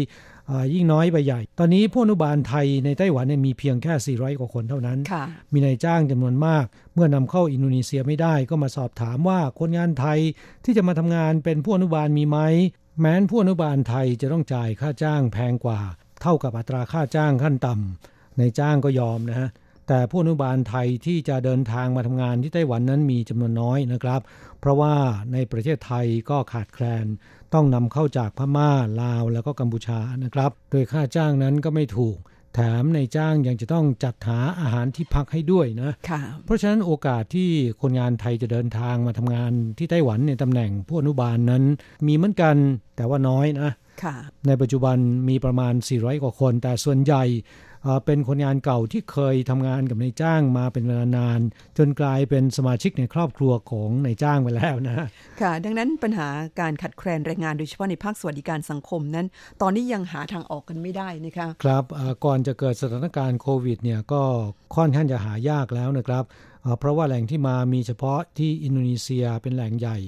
ยิ่งน้อยไปใหญ่ ตอนนี้ผู้อนุบาลไทยในไต้หวันเนี่ยมีเพียงแค่ 400 กว่าคนเท่านั้น มีนายจ้างจำนวนมาก เมื่อนำเข้าอินโดนีเซียไม่ได้ก็มาสอบถามว่าคนงานไทยที่จะมาทำงานเป็นผู้อนุบาลมีไหม แม้นผู้อนุบาลไทยจะต้องจ่ายค่าจ้างแพงกว่า เท่ากับอัตราค่าจ้างขั้นต่ำในจ้างก็ยอมนะฮะแต่ผู้อนุบาลไทยที่จะเดินทางมาทำงานที่ไต้หวันนั้นมีจำนวนน้อยนะครับ เพราะว่าในประเทศไทยก็ขาดแคลน ต้องนำเข้าจากพม่าลาวแล้วก็กัมพูชานะครับ โดยค่าจ้างนั้นก็ไม่ถูก แถมในจ้างยังจะต้องจัดหาอาหารที่พักให้ด้วยนะเพราะฉะนั้นโอกาสที่คนงานไทยจะเดินทางมาทำงานที่ไต้หวันในตำแหน่งผู้อนุบาลนั้น มีเหมือนกันแต่ว่าน้อยนะในปัจจุบันมีประมาณ 400 กว่าคน แต่ส่วนใหญ่ เป็นคนงานเก่าที่เคยทำงานกับนายจ้างมาเป็นเวลานาน จนกลายเป็นสมาชิกในครอบครัวของนายจ้างไปแล้วนะ ค่ะ ดังนั้นปัญหาการขัดแคลนแรงงานโดยเฉพาะในภาคสวัสดิการสังคมนั้น ตอนนี้ยังหาทางออกกันไม่ได้นะคะ ครับก่อนจะเกิดสถานการณ์โควิดเนี่ยก็ค่อนข้างจะหายากแล้วนะครับ เพราะว่าแหล่งที่มามีเฉพาะที่อินโดนีเซียเป็นแหล่งใหญ่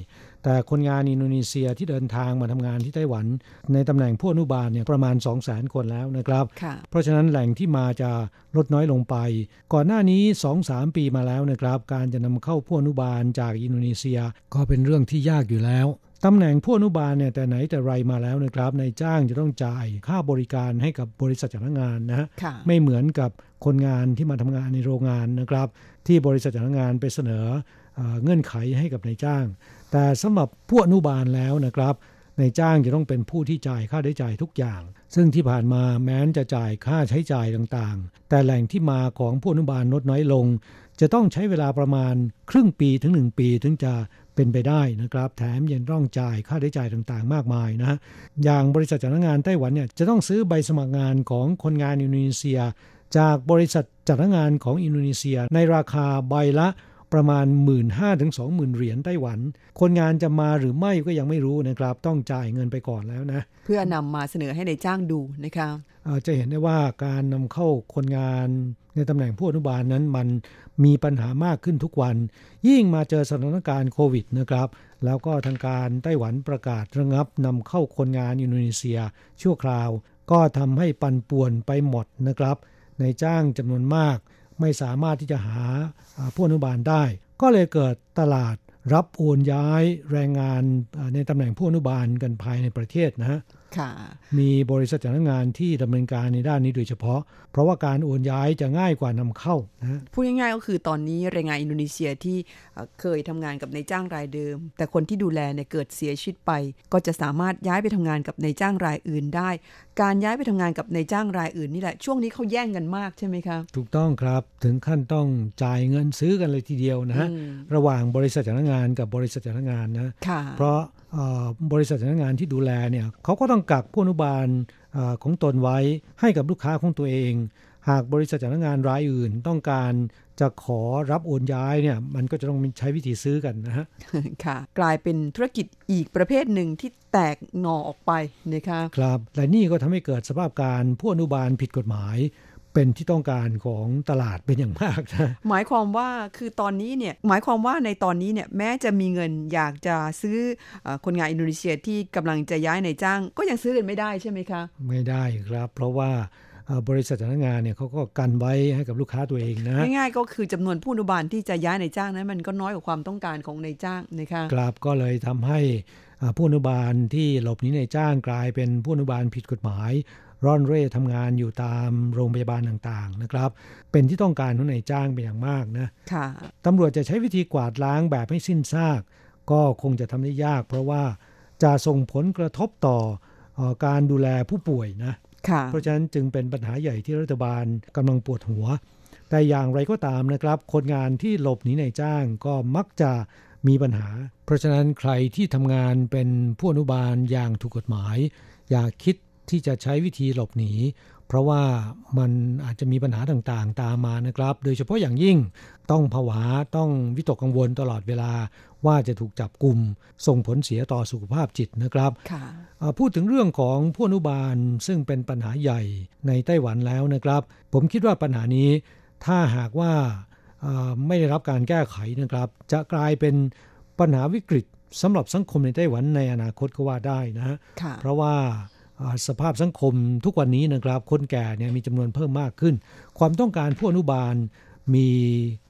แต่คนงานอินโดนีเซียที่เดินทางมาทำงานที่ไต้หวัน ในตำแหน่งผู้อนุบาลเนี่ยประมาณ 2 0 0 0 0 0 คนแล้วนะครับ เพราะฉะนั้นแหล่งที่มาจะลดน้อยลงไป ก่อนหน้านี้ 2-3 ปีมาแล้วนะครับ การจะนำเข้าผู้อนุบาลจากอินโดนีเซีย ก็เป็นเรื่องที่ยากอยู่แล้วตำแหน่งผู้อนุบาลเนี่ยแต่ไหนแต่ไรมาแล้วนะครับนายจ้างจะต้องจ่ายค่าบริการให้กับบริษัทจ้างงานนะฮะไม่เหมือนกับคนงานที่มาทำงานในโรงงานนะครับ ที่บริษัทจ้างงานไปเสนอเงื่อนไขให้กับนายจ้าง แต่สำหรับผู้อนุบาลแล้วนะครับนายจ้างจะต้องเป็นผู้ที่จ่ายค่าใช้จ่ายทุกอย่าง ซึ่งที่ผ่านมาแม้นจะจ่ายค่าใช้จ่ายต่างๆ แต่แหล่งที่มาของผู้อนุบาลลดน้อยลง จะต้องใช้เวลาประมาณครึ่งปีถึง 1 ปีถึงจะเป็นไปได้นะครับ แถมยังต้องจ่ายค่าใช้จ่ายต่างๆ มากมายนะอย่างบริษัทจ้างงานไต้หวันเนี่ยจะต้องซื้อใบสมัครงานของคนงานอินโดนีเซีย จากบริษัทจ้างงานของอินโดนีเซีย ในราคาใบละ ประมาณ 1 5ื่นถึงสองหมื่นเหรียญไต้หวัน คนงานจะมาหรือไม่ก็ยังไม่รู้นะครับ ต้องจ่ายเงินไปก่อนแล้วนะ เพื่อนำมาเสนอให้ในจ้างดูนะคะจะเห็นได้ว่าการนำเข้าคนงานในตำแหน่งผู้อนุบาลนั้นมันมีปัญหามากขึ้นทุกวัน ยิ่งมาเจอสถานการณ์โควิดนะครับ แล้วก็ทางการไต้หวันประกาศระงับนำเข้าคนงานอินโดนีเซีย ชั่วคราว ก็ทำให้ปันป่วนไปหมดนะครับในจ้างจำนวนมาก ไม่สามารถที่จะหาผู้อนุบาลได้ ก็เลยเกิดตลาดรับโอนย้ายแรงงานในตำแหน่งผู้อนุบาลกันภายในประเทศนะฮะ มีบริษัทจ้างงานที่ดำเนินการในด้านนี้โดยเฉพาะ เพราะว่าการโอนย้ายจะง่ายกว่านำเข้านะพูดง่ายๆก็คือตอนนี้แรงงานอินโดนีเซียที่เคยทำงานกับนายจ้างรายเดิม แต่คนที่ดูแลเนี่ยเกิดเสียชีวิตไป ก็จะสามารถย้ายไปทำงานกับนายจ้างรายอื่นได้ การย้ายไปทำงานกับนายจ้างรายอื่นนี่แหละช่วงนี้เขาแย่งกันมากใช่ไหมคะถูกต้องครับถึงขั้นต้องจ่ายเงินซื้อกันเลยทีเดียวนะฮะระหว่างบริษัทจ้างงานกับบริษัทจ้างงานนะเพราะ บริษัทจ้างงานที่ดูแลเนี่ยเขาก็ต้องกักผู้อนุบาลของตนไว้ให้กับลูกค้าของตัวเอง หากบริษัทจ้างงานรายอื่นต้องการจะขอรับโอนย้ายเนี่ยมันก็จะต้องใช้วิธีซื้อกันนะฮะค่ะ กลายเป็นธุรกิจอีกประเภทหนึ่งที่แตกงอออกไปนะคะครับและนี่ก็ทำให้เกิดสภาพการผู้อนุบาลผิดกฎหมาย เป็นที่ต้องการของตลาดเป็นอย่างมากนะหมายความว่าคือตอนนี้เนี่ยหมายความว่าในตอนนี้เนี่ยแม้จะมีเงินอยากจะซื้อคนงานอินโดนีเซียที่กำลังจะย้ายในจ้าง ก็ยังซื้อกันไม่ได้ใช่ไหมคะ ไม่ได้ครับ เพราะว่าบริษัทจ้างงานเนี่ยเขาก็กันไว้ให้กับลูกค้าตัวเองนะ ง่ายๆก็คือจำนวนผู้อนุบาลที่จะย้ายในจ้างนั้น มันก็น้อยกว่าความต้องการของในจ้างนะคะครับก็เลยทำให้ผู้อนุบาลที่หลบหนีในจ้างกลายเป็นผู้อนุบาลผิดกฎหมาย ร่อนเร่ทำงานอยู่ตามโรงพยาบาลต่างๆนะครับ เป็นที่ต้องการของนายจ้างเป็นอย่างมากนะค่ะตำรวจจะใช้วิธีกวาดล้างแบบให้สิ้นซาก ก็คงจะทำได้ยาก เพราะว่าจะส่งผลกระทบต่ออการดูแลผู้ป่วยนะเพราะฉะนั้นจึงเป็นปัญหาใหญ่ที่รัฐบาลกำลังปวดหัว แต่อย่างไรก็ตามนะครับ คนงานที่หลบหนีนายจ้างก็มักจะมีปัญหา เพราะฉะนั้นใครที่ทำงานเป็นผู้อนุบาลอย่างถูกกฎหมาย อย่าคิด ที่จะใช้วิธีหลบหนี เพราะว่ามันอาจจะมีปัญหาต่างๆ ตามมานะครับ โดยเฉพาะอย่างยิ่งต้องผวาต้องวิตกกังวลตลอดเวลาว่าจะถูกจับกลุ่มส่งผลเสียต่อสุขภาพจิตนะครับพูดถึงเรื่องของผู้อนุบาลซึ่งเป็นปัญหาใหญ่ในไต้หวันแล้วนะครับ ผมคิดว่าปัญหานี้ถ้าหากว่าไม่ได้รับการแก้ไขนะครับ จะกลายเป็นปัญหาวิกฤตสำหรับสังคมในไต้หวันในอนาคตก็ว่าได้นะฮะเพราะว่า สภาพสังคมทุกวันนี้นะครับคนแก่เนี่ยมีจำนวนเพิ่มมากขึ้น ความต้องการผู้อนุบาลมี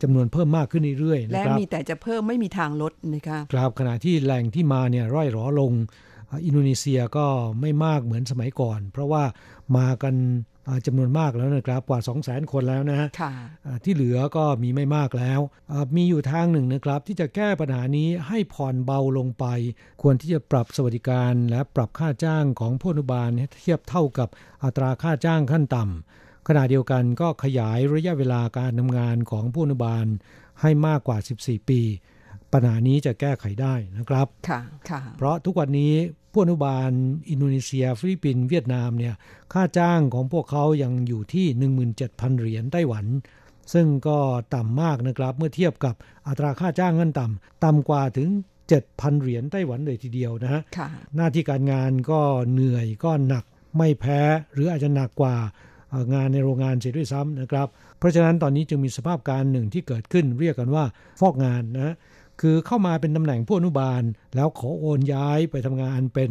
จำนวนเพิ่มมากขึ้นเรื่อยๆนะครับและมีแต่จะเพิ่มไม่มีทางลดนะคะครับขณะที่แหล่งที่มาเนี่ยร่อยหรอลง อินโดนีเซียก็ไม่มากเหมือนสมัยก่อน เพราะว่า มากันจำนวนมากแล้วนะครับกว่า 2 0 0 0 0 0 คนแล้วนะฮะที่เหลือก็มีไม่มากแล้ว มีอยู่ทางหนึ่งนะครับ ที่จะแก้ปัญหานี้ให้ผ่อนเบาลงไป ควรที่จะปรับสวัสดิการและปรับค่าจ้างของผู้อนุบาลเทียบเท่ากับอัตราค่าจ้างขั้นต่ำขณะเดียวกันก็ขยายระยะเวลาการทำงานของผู้อนุบาลให้มากกว่า 14 ปี ปัญหานี้จะแก้ไขได้นะครับค่ะค่ะเพราะทุกวันนี้ ผู้อนุบาลอินโดนีเซีย ฟิลิปปินส์เวียดนามเนี่ยค่าจ้างของพวกเขายังอยู่ที่ 17,000 เหรียญไต้หวัน ซึ่งก็ต่ำมากนะครับเมื่อเทียบกับอัตราค่าจ้างเงินต่ำต่ำกว่าถึง 7,000 เหรียญไต้หวันเลยทีเดียวนะฮะหน้าที่การงานก็เหนื่อยก็หนักไม่แพ้หรืออาจจะหนักกว่างานในโรงงานเสียด้วยซ้ำนะครับ เพราะฉะนั้นตอนนี้จึงมีสภาพการหนึ่งที่เกิดขึ้นเรียกกันว่าฟอกงานนะ คือเข้ามาเป็นตำแหน่งผู้อนุบาล แล้วขอโอนย้ายไปทำงานเป็น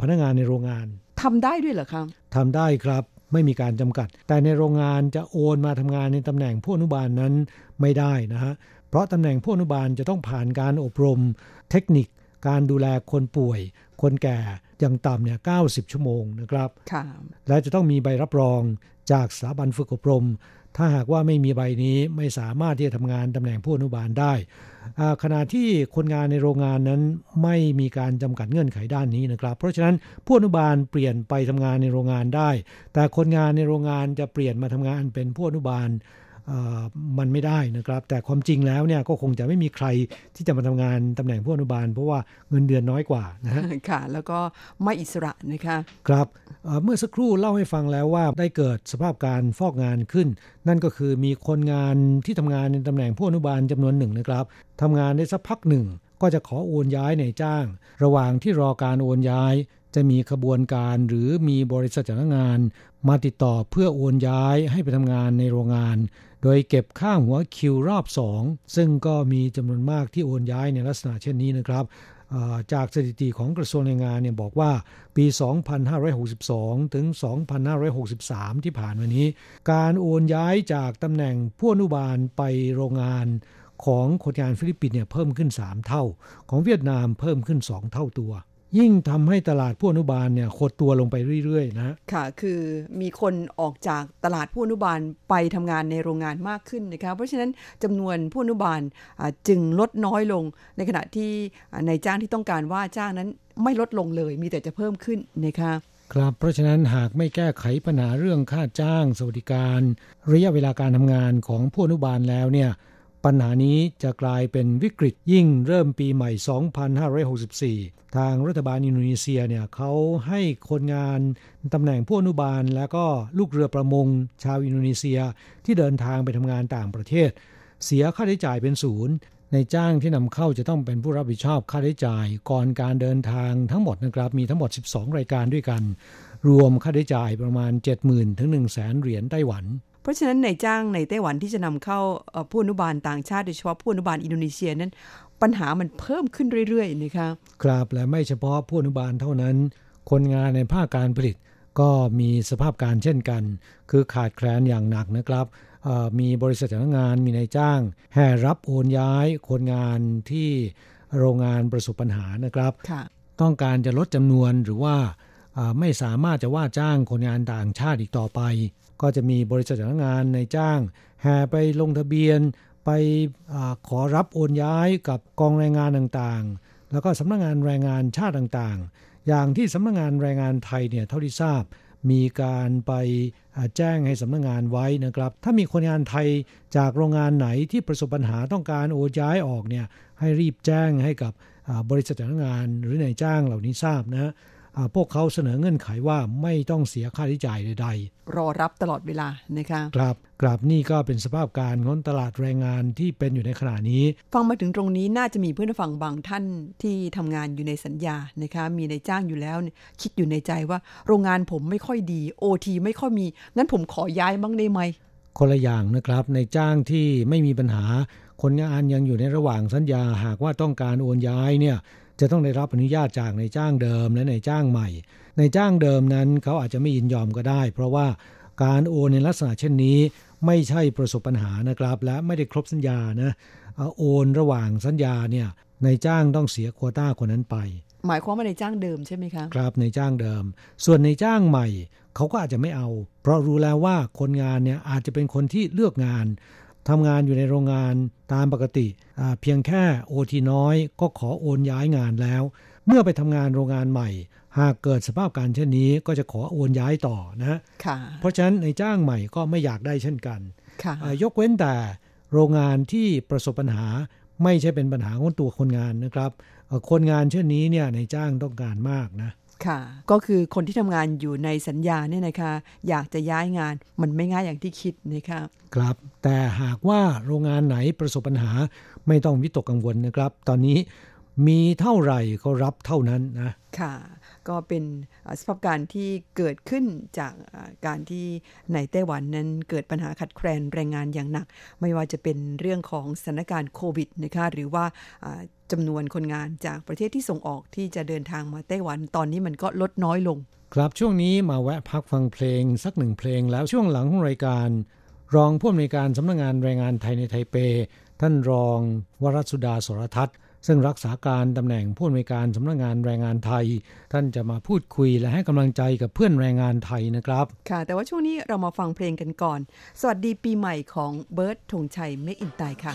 พนักงานในโรงงานทำได้ด้วยเหรอครับทำได้ครับไม่มีการจำกัด แต่ในโรงงานจะโอนมาทำงานในตำแหน่งผู้อนุบาลนั้นไม่ได้นะฮะเพราะตำแหน่งผู้อนุบาลจะต้องผ่านการอบรม เทคนิค การดูแลคนป่วย คนแก่อย่างต่ำเนี่ย90 ชั่วโมงนะครับค่ะและจะต้องมีใบรับรองจากสถาบันฝึกอบรม ถ้าหากว่าไม่มีใบนี้ไม่สามารถที่จะทำงานตำแหน่งผู้อนุบาลได้ขณะที่คนงานในโรงงานนั้นไม่มีการจำกัดเงื่อนไขด้านนี้นะครับ เพราะฉะนั้นผู้อนุบาลเปลี่ยนไปทำงานในโรงงานได้ แต่คนงานในโรงงานจะเปลี่ยนมาทำงานเป็นผู้อนุบาล มันไม่ได้นะครับ แต่ความจริงแล้วเนี่ยก็คงจะไม่มีใครที่จะมาทำงานตำแหน่งผู้อนุบาล เพราะว่าเงินเดือนน้อยกว่านะฮะค่ะ แล้วก็ไม่อิสระนะคะครับเมื่อสักครู่เล่าให้ฟังแล้วว่าได้เกิดสภาพการฟอกงานขึ้น นั่นก็คือมีคนงานที่ทำงานในตำแหน่งผู้อนุบาลจำนวนหนึ่งนะครับทำงานได้สักพักหนึ่ง ก็จะขอโอนย้ายในจ้าง ระหว่างที่รอการโอนย้าย จะมีขบวนการหรือมีบริษัทจ้างงาน มาติดต่อเพื่อโอนย้ายให้ไปทำงานในโรงงาน โดยเก็บค่าหัวคิวรอบ 2 ซึ่งก็มีจำนวนมากที่โอนย้ายในลักษณะเช่นนี้นะครับจากสถิติของกระทรวงแรงงานเนี่ยบอกว่าปี 2562 ถึง 2563 ที่ผ่านมานี้ การโอนย้ายจากตำแหน่งผู้อนุบาลไปโรงงานของคนงานฟิลิปปินส์เนี่ยเพิ่มขึ้น 3 เท่า ของเวียดนามเพิ่มขึ้น 2 เท่าตัว ยิ่งทำให้ตลาดผู้อนุบาลเนี่ยหดตัวลงไปเรื่อยๆ นะค่ะ คือมีคนออกจากตลาดผู้อนุบาลไปทำงานในโรงงานมากขึ้นนะคะเพราะฉะนั้นจำนวนผู้อนุบาลจึงลดน้อยลงในขณะที่ในจ้างที่ต้องการว่าจ้างนั้นไม่ลดลงเลย มีแต่จะเพิ่มขึ้นนะคะครับเพราะฉะนั้นหากไม่แก้ไขปัญหาเรื่องค่าจ้างสวัสดิการ ระยะเวลาการทำงานของผู้อนุบาลแล้วเนี่ย ปัญหานี้จะกลายเป็นวิกฤตยิ่งเริ่มปีใหม่ 2564 ทางรัฐบาลอินโดนีเซียเนี่ยเขาให้คนงานตำแหน่งผู้อนุบาล และก็ลูกเรือประมง ชาวอินโดนีเซียที่เดินทางไปทำงานต่างประเทศ เสียค่าใช้จ่ายเป็นศูนย์นายจ้างที่นำเข้าจะต้องเป็นผู้รับผิดชอบค่าใช้จ่าย ก่อนการเดินทางทั้งหมดนะครับ มีทั้งหมด 12 รายการด้วยกัน รวมค่าใช้จ่ายประมาณ 70,000 ถึง 1 0 0 0 0แเหรียญไต้หวัน เพราะฉะนั้นในจ้างในไต้หวันที่จะนำเข้าผู้อนุบาลต่างชาติโดยเฉพาะผู้อนุบาลอินโดนีเซียนั้น ปัญหามันเพิ่มขึ้นเรื่อยๆนะคะครับและไม่เฉพาะผู้อนุบาลเท่านั้น คนงานในภาคการผลิตก็มีสภาพการเช่นกัน คือขาดแคลนอย่างหนักนะครับมีบริษัทจ้างงานมีนายจ้าง แห่รับโอนย้ายคนงานที่โรงงานประสบปัญหานะครับ ต้องการจะลดจำนวนหรือว่าไม่สามารถจะว่าจ้างคนงานต่างชาติอีกต่อไป ก็จะมีบริษัทจ้างงานในจ้างแห่ไปลงทะเบียนไปอขอรับโอนย้ายกับกองแรงงานต่างๆ แล้วก็สำนักงงานแรงงานชาติต่างๆ อย่างที่สำนักงงานแรงงานไทยเนี่ยเท่าที่ทราบมีการไปแจ้งให้สำนักงงานไว้นะครับ ถ้ามีคนงานไทยจากโรงงานไหนที่ประสบปัญหาต้องการโอนย้ายออกเนี่ยให้รีบแจ้งให้กับบริษัทจ้างงานหรือนายจ้างเหล่านี้ทราบนะ พวกเขาเสนอเงื่อนไขว่าไม่ต้องเสียค่าใช้จ่ายใด ๆ รอรับตลอดเวลานะคะครับกราบนี่ก็เป็นสภาพการของตลาดแรงงานที่เป็นอยู่ในขณะนี้ ฟังมาถึงตรงนี้น่าจะมีเพื่อนฟังบางท่านที่ทำงานอยู่ในสัญญานะคะมีในจ้างอยู่แล้ว คิดอยู่ในใจว่าโรงงานผมไม่ค่อยดีโอทีไม่ค่อยมี งั้นผมขอย้ายบ้างได้ไหมคนละอย่างนะครับในจ้างที่ไม่มีปัญหา คนงานยังอยู่ในระหว่างสัญญาหากว่าต้องการโอนย้ายเนี่ย จะต้องได้รับอนุญาตจากในจ้างเดิมและในจ้างใหม่ในจ้างเดิมนั้นเขาอาจจะไม่ยินยอมก็ได้ เพราะว่าการโอนในลักษณะเช่นนี้ ไม่ใช่ประสบปัญหานะครับ และไม่ได้ครบสัญญานะโอนระหว่างสัญญาเนี่ยในจ้างต้องเสียโควต้าคนนั้นไป หมายความว่าในจ้างเดิมใช่ไหมคะครับในจ้างเดิม ส่วนในจ้างใหม่เขาก็อาจจะไม่เอา เพราะรู้แล้วว่าคนงานเนี่ยอาจจะเป็นคนที่เลือกงาน ทำงานอยู่ในโรงงานตามปกติเพียงแค่โอทีน้อยก็ขอโอนย้ายงานแล้ว เมื่อไปทำงานโรงงานใหม่ หากเกิดสภาพการเช่นนี้ก็จะขอโอนย้ายต่อนะเพราะฉะนั้นในจ้างใหม่ก็ไม่อยากได้เช่นกันยกเว้นแต่โรงงานที่ประสบปัญหาไม่ใช่เป็นปัญหาของตัวคนงานนะครับ คนงานเช่นนี้เนี่ยในจ้างต้องการมากนะค่ะ ก็คือคนที่ทำงานอยู่ในสัญญาเนี่ยนะคะ อยากจะย้ายงานมันไม่ง่ายอย่างที่คิดนะคะ ครับ แต่หากว่าโรงงานไหนประสบปัญหาไม่ต้องวิตกกังวลนะครับ ตอนนี้มีเท่าไหร่ก็รับเท่านั้นนะค่ะ ก็เป็นสภาพการที่เกิดขึ้นจากการที่ในไต้หวันนั้นเกิดปัญหาขัดแคลนแรงงานอย่างหนัก ไม่ว่าจะเป็นเรื่องของสถานการณ์โควิดนะคะหรือว่าจำนวนคนงานจากประเทศที่ส่งออกที่จะเดินทางมาไต้หวันตอนนี้มันก็ลดน้อยลง ครับช่วงนี้มาแวะพักฟังเพลงสักหนึ่งเพลงแล้วช่วงหลังของรายการ รองผู้อำนวยการสำนักงงานแรงงานไทยในไทเป ท่านรองวรสุดาสรทัศน์ซึ่งรักษาการตำแหน่งผู้อำนวยการสำนักงงานแรงงานไทย ท่านจะมาพูดคุยและให้กำลังใจกับเพื่อนแรงงานไทยนะครับ ค่ะ แต่ว่าช่วงนี้เรามาฟังเพลงกันก่อน สวัสดีปีใหม่ของเบิร์ดธงชัยเมกอินไตค่ะ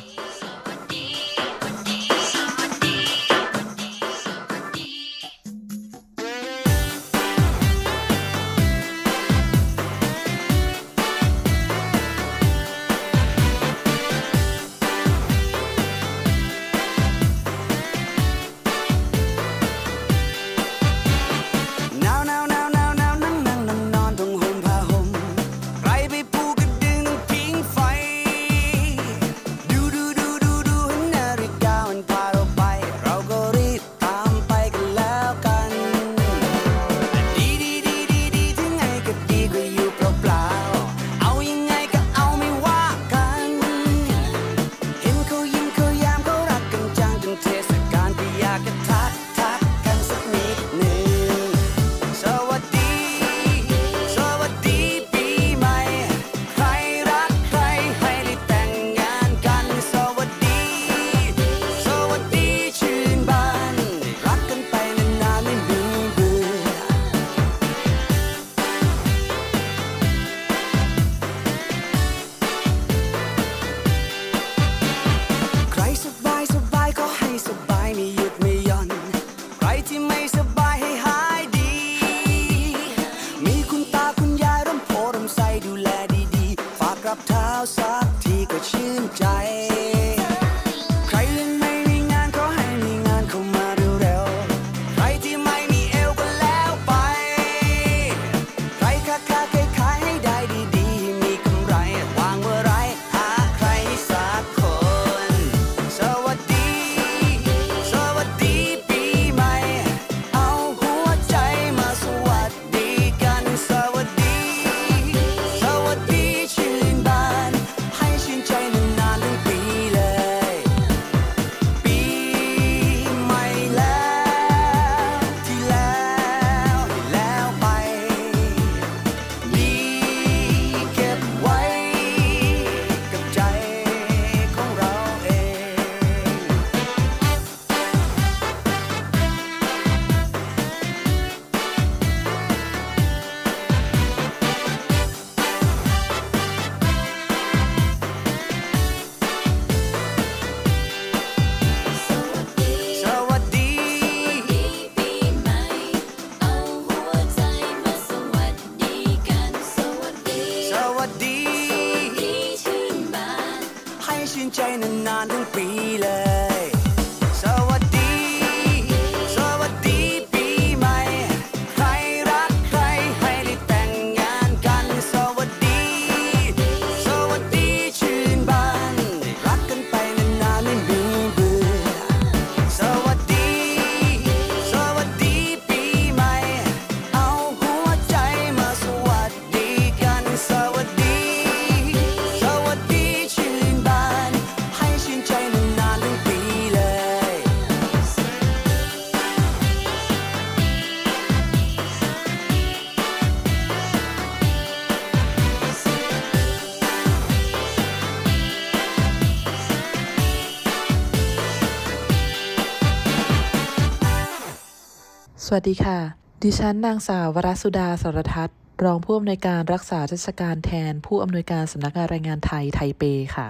วัสดีค่ะ ดิฉันนางสาววรสุดาสรทัศน์ รองผู้อำนวยการรักษาราชการแทน ผู้อำนวยการสำนักงานแรงงานไทยไทเปค่ะ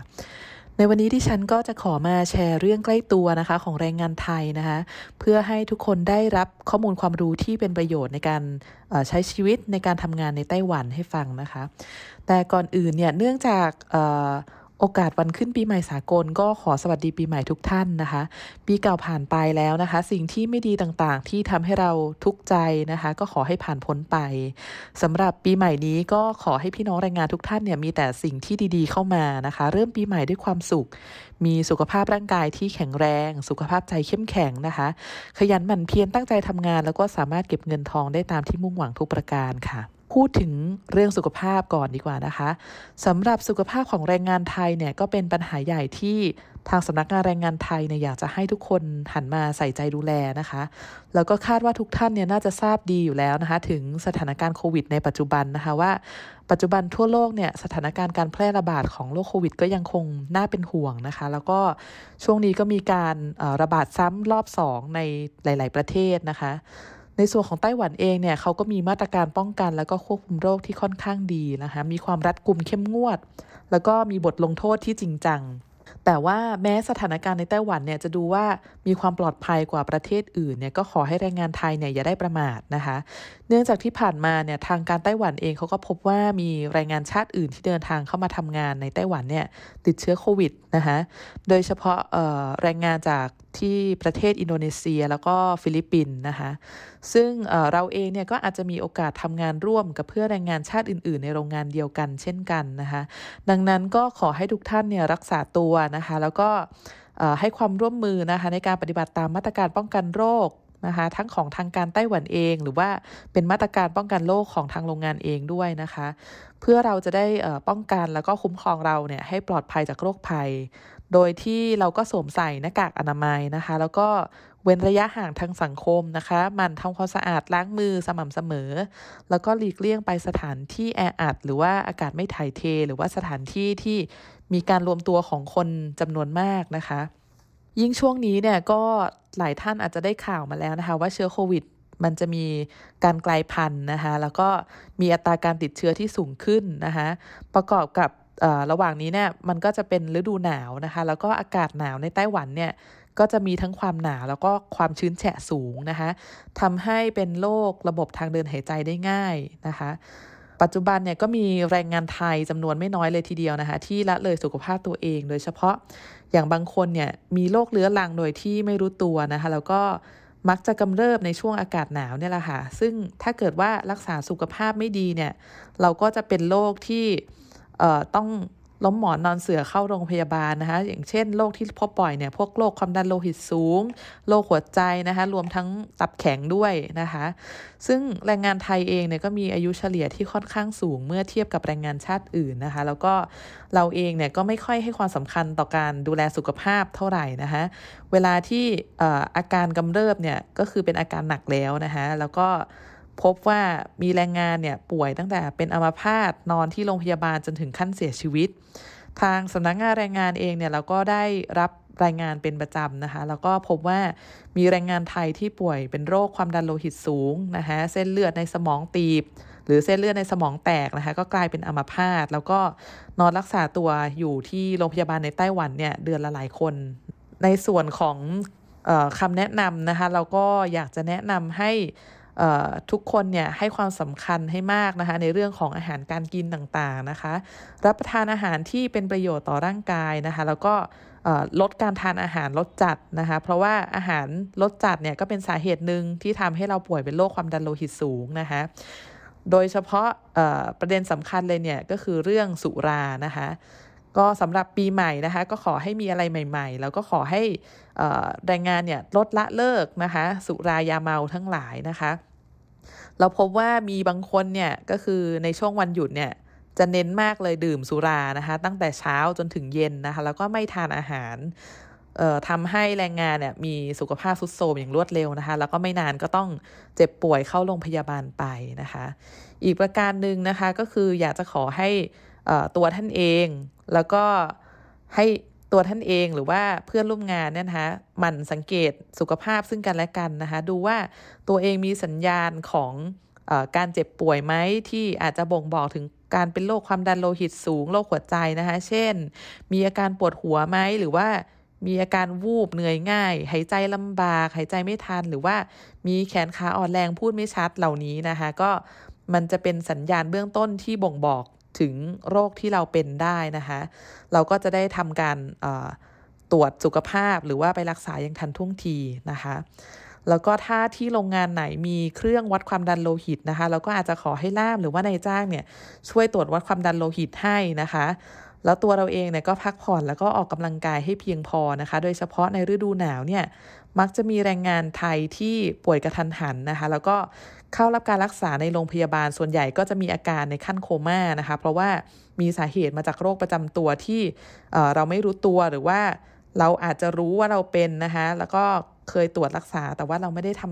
ในวันนี้ดิฉันก็จะขอมาแชร์เรื่องใกล้ตัวนะคะของแรงงานไทยนะคะ เพื่อให้ทุกคนได้รับข้อมูลความรู้ที่เป็นประโยชน์ในการใช้ชีวิตในการทำงานในไต้หวันให้ฟังนะคะ แต่ก่อนอื่นเนี่ยเนื่องจาก โอกาสวันขึ้นปีใหม่สากลก็ขอสวัสดีปีใหม่ทุกท่านนะคะ ปีเก่าผ่านไปแล้วนะคะ สิ่งที่ไม่ดีต่างๆ ที่ทำให้เราทุกข์ใจนะคะ ก็ขอให้ผ่านพ้นไปสำหรับปีใหม่นี้ก็ขอให้พี่น้องแรงงานทุกท่านเนี่ยมีแต่สิ่งที่ดีๆเข้ามานะคะ เริ่มปีใหม่ด้วยความสุข มีสุขภาพร่างกายที่แข็งแรง สุขภาพใจเข้มแข็งนะคะ ขยันหมั่นเพียรตั้งใจทำงาน แล้วก็สามารถเก็บเงินทองได้ตามที่มุ่งหวังทุกประการค่ะ พูดถึงเรื่องสุขภาพก่อนดีกว่านะคะสำหรับสุขภาพของแรงงานไทยเนี่ยก็เป็นปัญหาใหญ่ที่ทางสำนักงานแรงงานไทยเนี่ยอยากจะให้ทุกคนหันมาใส่ใจดูแลนะคะ แล้วก็คาดว่าทุกท่านเนี่ยน่าจะทราบดีอยู่แล้วนะคะ ถึงสถานการณ์โควิดในปัจจุบันนะคะว่าปัจจุบันทั่วโลกเนี่ยสถานการณ์การแพร่ระบาดของโรคโควิด ก็ยังคงน่าเป็นห่วงนะคะ แล้วก็ช่วงนี้ก็มีการระบาดซ้ำรอบ2ในหลาย ๆ ประเทศนะคะ ในส่วนของไต้หวันเองเนี่ยเขาก็มีมาตรการป้องกันแล้วก็ควบคุมโรคที่ค่อนข้างดีนะคะมีความรัดกุมเข้มงวด แล้วก็มีบทลงโทษที่จริงจังแต่ว่าแม้สถานการณ์ในไต้หวันเนี่ยจะดูว่ามีความปลอดภัยกว่าประเทศอื่นเนี่ยก็ขอให้แรงงานไทยเนี่ยอย่าได้ประมาทนะคะ เนื่องจากที่ผ่านมาเนี่ยทางการไต้หวันเองเขาก็พบว่ามีแรงงานชาติอื่นที่เดินทางเข้ามาทำงานในไต้หวันเนี่ยติดเชื้อโควิดนะคะโดยเฉพาะแรงงานจากที่ประเทศอินโดนีเซีย แล้วก็ฟิลิปปินส์นะคะซึ่งเราเองเนี่ยก็อาจจะมีโอกาสทำงานร่วมกับเพื่อนแรงงานชาติอื่น ๆ ในโรงงานเดียวกันเช่นกันนะคะดังนั้นก็ขอให้ทุกท่านเนี่ยรักษาตัวนะคะแล้วก็ให้ความร่วมมือนะคะในการปฏิบัติตามมาตรการป้องกันโรคนะคะทั้งของทางการไต้หวันเอง หรือว่าเป็นมาตรการป้องกันโรคของทางโรงงานเองด้วยนะคะ เพื่อเราจะได้ป้องกันแล้วก็คุ้มครองเราเนี่ยให้ปลอดภัยจากโรคภัย โดยที่เราก็สวมใส่หน้ากากอนามัยนะคะ แล้วก็ เว้นระยะห่างทางสังคมนะคะมันทำความสะอาดล้างมือสม่ำเสมอ แล้วก็หลีกเลี่ยงไปสถานที่แออัด หรือว่าอากาศไม่ถ่ายเท หรือว่าสถานที่ที่มีการรวมตัวของคนจำนวนมากนะคะ ยิ่งช่วงนี้เนี่ยก็หลายท่านอาจจะได้ข่าวมาแล้วนะคะ ว่าเชื้อโควิดมันจะมีการกลายพันธุ์นะคะ แล้วก็มีอัตราการติดเชื้อที่สูงขึ้นนะคะ ประกอบกับระหว่างนี้เนี่ยมันก็จะเป็นฤดูหนาวนะคะ แล้วก็อากาศหนาวในไต้หวันเนี่ย ก็จะมีทั้งความหนาวแล้วก็ความชื้นแฉะสูงนะคะทำให้เป็นโรคระบบทางเดินหายใจได้ง่ายนะคะ ปัจจุบันเนี่ยก็มีแรงงานไทยจำนวนไม่น้อยเลยทีเดียวนะคะ ที่ละเลยสุขภาพตัวเอง โดยเฉพาะอย่างบางคนเนี่ยมีโรคเรื้อรังโดยที่ไม่รู้ตัวนะคะ แล้วก็มักจะกำเริบในช่วงอากาศหนาวเนี่ยแหละค่ะ ซึ่งถ้าเกิดว่ารักษาสุขภาพไม่ดีเนี่ย เราก็จะเป็นโรคที่ต้อง ล้มหมอนนอนเสือเข้าโรงพยาบาลนะคะ อย่างเช่นโรคที่พบบ่อยเนี่ยพวกโรคความดันโลหิตสูงโรคหัวใจนะคะ รวมทั้งตับแข็งด้วยนะคะ ซึ่งแรงงานไทยเองเนี่ยก็มีอายุเฉลี่ยที่ค่อนข้างสูงเมื่อเทียบกับแรงงานชาติอื่นนะคะ แล้วก็เราเองเนี่ยก็ไม่ค่อยให้ความสำคัญต่อการดูแลสุขภาพเท่าไหร่นะคะ เวลาที่อาการกำเริบเนี่ยก็คือเป็นอาการหนักแล้วนะคะ แล้วก็ พบว่ามีแรงงานเนี่ยป่วยตั้งแต่เป็นอัมพาตนอนที่โรงพยาบาลจนถึงขั้นเสียชีวิต ทางสำนักงงานแรงงานเองเนี่ยเราก็ได้รับรายงานเป็นประจำนะคะ แล้วก็พบว่ามีแรงงานไทยที่ป่วยเป็นโรคความดันโลหิตสูงนะคะเส้นเลือดในสมองตีบ หรือเส้นเลือดในสมองแตกนะคะ ก็กลายเป็นอัมพาตแล้วก็นอนรักษาตัวอยู่ที่โรงพยาบาลในไต้หวันเนี่ยเดือนละหลายคน ในส่วนของออคำแนะนำนะคะ เราก็อยากจะแนะนำให้ ทุกคนเนี่ยให้ความสำคัญให้มากนะคะในเรื่องของอาหารการกินต่างๆนะคะ รับประทานอาหารที่เป็นประโยชน์ต่อร่างกายนะคะ แล้วก็ลดการทานอาหารลดจัดนะคะ เพราะว่าอาหารลดจัดเนี่ยก็เป็นสาเหตุหนึ่งที่ทำให้เราป่วยเป็นโรคความดันโลหิตสูงนะคะโดยเฉพาะประเด็นสำคัญเลยเนี่ยก็คือเรื่องสุรานะคะก็สำหรับปีใหม่นะคะ ก็ขอให้มีอะไรใหม่ ๆ แล้วก็ขอให้แรงงานเนี่ยลดละเลิกนะคะ สุรายาเมาทั้งหลายนะคะ เราพบว่ามีบางคนเนี่ยก็คือในช่วงวันหยุดเนี่ยจะเน้นมากเลยดื่มสุรานะคะ ตั้งแต่เช้าจนถึงเย็นนะคะ แล้วก็ไม่ทานอาหารเอ่อทำให้แรงงานเนี่ยมีสุขภาพทรุดโทรมอย่างรวดเร็วนะคะ แล้วก็ไม่นานก็ต้องเจ็บป่วยเข้าโรงพยาบาลไปนะคะ อีกประการหนึ่งนะคะก็คืออยากจะขอให้ตัวท่านเอง แล้วก็ให้ ตัวท่านเองหรือว่าเพื่อนร่วมงานเนี่ยนะคะมันสังเกตสุขภาพซึ่งกันและกันนะคะดูว่าตัวเองมีสัญญาณของอการเจ็บป่วยไหมที่อาจจะบ่งบอกถึงการเป็นโรคความดันโลหิตสูงโรคหัวใจนะคะ เช่น มีอาการปวดหัวไหมหรือว่ามีอาการวูบเหนื่อยง่าย หายใจลำบาก หายใจไม่ทัน หรือว่ามีแขนขาอ่อนแรงพูดไม่ชัดเหล่านี้นะคะ ก็มันจะเป็นสัญญาณเบื้องต้นที่บ่งบอก ถึงโรคที่เราเป็นได้นะคะ เราก็จะได้ทำการตรวจสุขภาพหรือว่าไปรักษาอย่างทันท่วงทีนะคะแล้วก็ถ้าที่โรงงานไหนมีเครื่องวัดความดันโลหิตนะคะ เราก็อาจจะขอให้ล่ามหรือว่านายจ้างเนี่ยช่วยตรวจวัดความดันโลหิตให้นะคะ แล้วตัวเราเองเนี่ยก็พักผ่อนแล้วก็ออกกำลังกายให้เพียงพอนะคะ โดยเฉพาะในฤดูหนาวเนี่ยมักจะมีแรงงานไทยที่ป่วยกระทันหันนะคะ แล้วก็ เข้ารับการรักษาในโรงพยาบาลส่วนใหญ่ก็จะมีอาการในขั้นโคม่านะคะ เพราะว่ามีสาเหตุมาจากโรคประจำตัวที่เราไม่รู้ตัวหรือว่าเราอาจจะรู้ว่าเราเป็นนะคะแล้วก็เคยตรวจรักษา แต่ว่าเราไม่ได้ท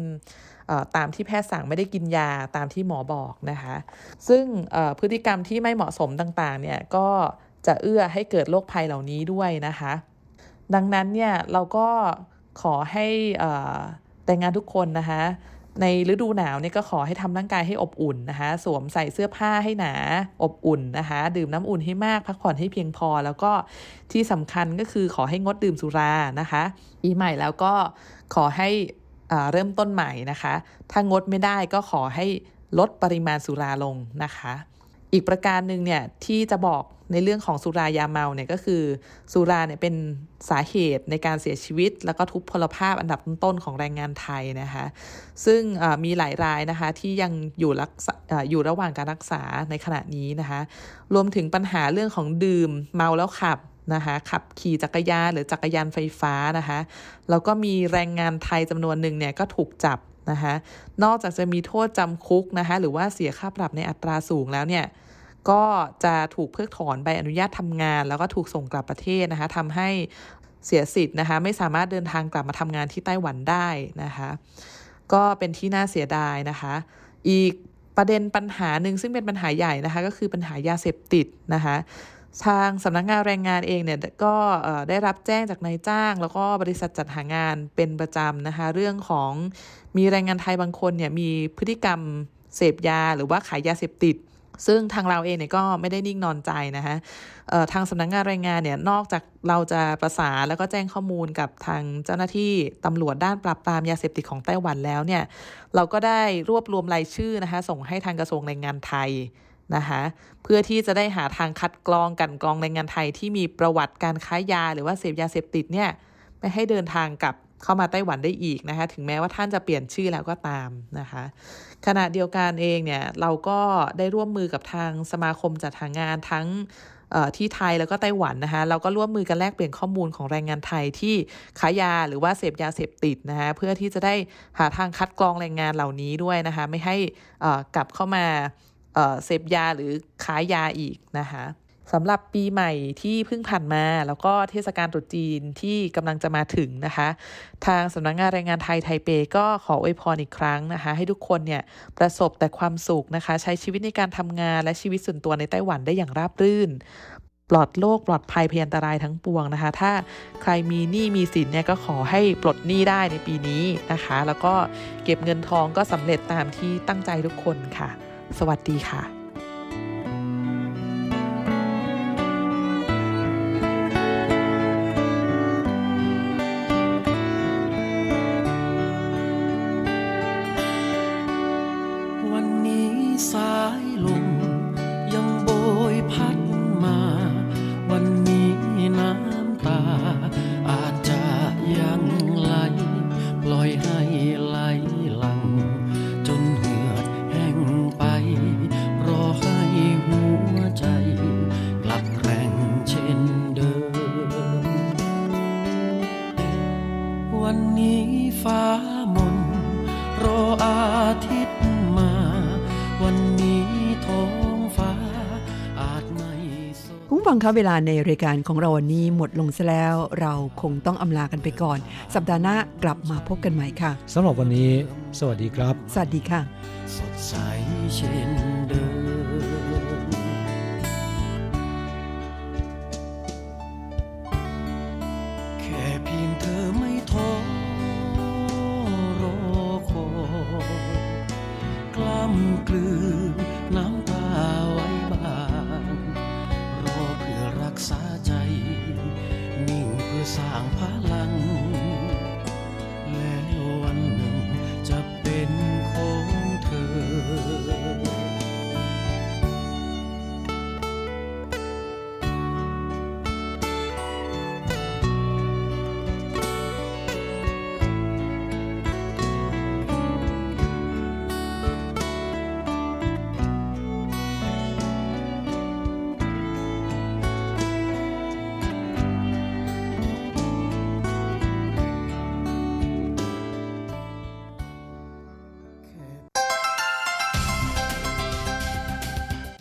ำตามที่แพทย์สั่งไม่ได้กินยาตามที่หมอบอกนะคะ ซึ่งพฤติกรรมที่ไม่เหมาะสมต่างๆเนี่ยก็จะเอื้อให้เกิดโรคภัยเหล่านี้ด้วยนะคะ ดังนั้นเนี่ยเราก็ขอให้แต่งงานทุกคนนะคะ ในฤดูหนาวเนี่ยก็ขอให้ทำร่างกายให้อบอุ่นนะคะ สวมใส่เสื้อผ้าให้หนาอบอุ่นนะคะ ดื่มน้ำอุ่นให้มาก พักผ่อนให้เพียงพอ แล้วก็ที่สำคัญก็คือขอให้งดดื่มสุรานะคะปีใหม่แล้วก็ขอให้เริ่มต้นใหม่นะคะ ถ้างดไม่ได้ก็ขอให้ลดปริมาณสุราลงนะคะ อีกประการหนึ่งเนี่ยที่จะบอก ในเรื่องของสุรายาเมาเนี่ยก็คือสุราเนี่ยเป็นสาเหตุในการเสียชีวิต แล้วก็ทุพพลภาพอันดับต้นๆของแรงงานไทยนะคะซึ่งมีหลายรายนะคะที่ยังอยู่รักษาอยู่ระหว่างการรักษาในขณะนี้นะคะรวมถึงปัญหาเรื่องของดื่มเมาแล้วขับนะคะขับขี่จักรยานหรือจักรยานไฟฟ้านะคะแล้วก็มีแรงงานไทยจำนวนหนึ่งเนี่ยก็ถูกจับนะคะนอกจากจะมีโทษจำคุกนะคะหรือว่าเสียค่าปรับในอัตราสูงแล้วเนี่ย ก็จะถูกเพิกถอนใบอนุญาตทำงาน แล้วก็ถูกส่งกลับประเทศนะคะทำให้เสียสิทธิ์นะคะ ไม่สามารถเดินทางกลับมาทำงานที่ไต้หวันได้นะคะ ก็เป็นที่น่าเสียดายนะคะ อีกประเด็นปัญหาหนึ่งซึ่งเป็นปัญหาใหญ่นะคะก็คือปัญหายาเสพติดนะคะทางสำนักงงานแรงงานเองเนี่ยก็ได้รับแจ้งจากนายจ้าง แล้วก็บริษัทจัดหางานเป็นประจำนะคะเรื่องของมีแรงงานไทยบางคนเนี่ยมีพฤติกรรมเสพยาหรือว่าขายยาเสพติด ซึ่งทางเราเองเนี่ยก็ไม่ได้นิ่งนอนใจนะคะทางสำนักงงานแรงงานเนี่ยนอกจากเราจะประสานแล้วก็แจ้งข้อมูลกับทางเจ้าหน้าที่ตำรวจด้านปราบปรามยาเสพติดของไต้หวันแล้วเนี่ยเราก็ได้รวบรวมรายชื่อนะคะส่งให้ทางกระทรวงแรงงานไทยนะคะเพื่อที่จะได้หาทางคัดกรองกันกรองแรงงานไทยที่มีประวัติการค้ายาหรือว่าเสพยาเสพติดเนี่ยไม่ให้เดินทางกับ เข้ามาไต้หวันได้อีกนะคะ ถึงแม้ว่าท่านจะเปลี่ยนชื่อแล้วก็ตามนะคะ ขณะเดียวกันเองเนี่ยเราก็ได้ร่วมมือกับทางสมาคมจัดหางานทั้งที่ไทยแล้วก็ไต้หวันนะคะเราก็ร่วมมือกันแลกเปลี่ยนข้อมูลของแรงงานไทยที่ขายยาหรือว่าเสพยาเสพติดนะคะเพื่อที่จะได้หาทางคัดกรองแรงงานเหล่านี้ด้วยนะคะไม่ให้กลับเข้ามาเสพยาหรือขายยาอีกนะคะ สำหรับปีใหม่ที่เพิ่งผ่านมา แล้วก็เทศกาลตรุษจีนที่กำลังจะมาถึงนะคะ ทางสำนักงงานแรงงานไทยไทเปก็ขออวยพรอีกครั้งนะคะ ให้ทุกคนเนี่ยประสบแต่ความสุขนะคะ ใช้ชีวิตในการทำงานและชีวิตส่วนตัวในไต้หวันได้อย่างราบรื่น ปลอดโรคปลอดภัยพยันตรายทั้งปวงนะคะ ถ้าใครมีหนี้มีสินเนี่ยก็ขอให้ปลดหนี้ได้ในปีนี้นะคะ แล้วก็เก็บเงินทองก็สำเร็จตามที่ตั้งใจทุกคนค่ะ สวัสดีค่ะ คะเวลาในรายการของเราวันนี้หมดลงซะแล้ว เราคงต้องอำลากันไปก่อน สัปดาห์หน้ากลับมาพบกันใหม่ค่ะสำหรับวันนี้ สวัสดีครับ สวัสดีค่ะ สดใสเช่น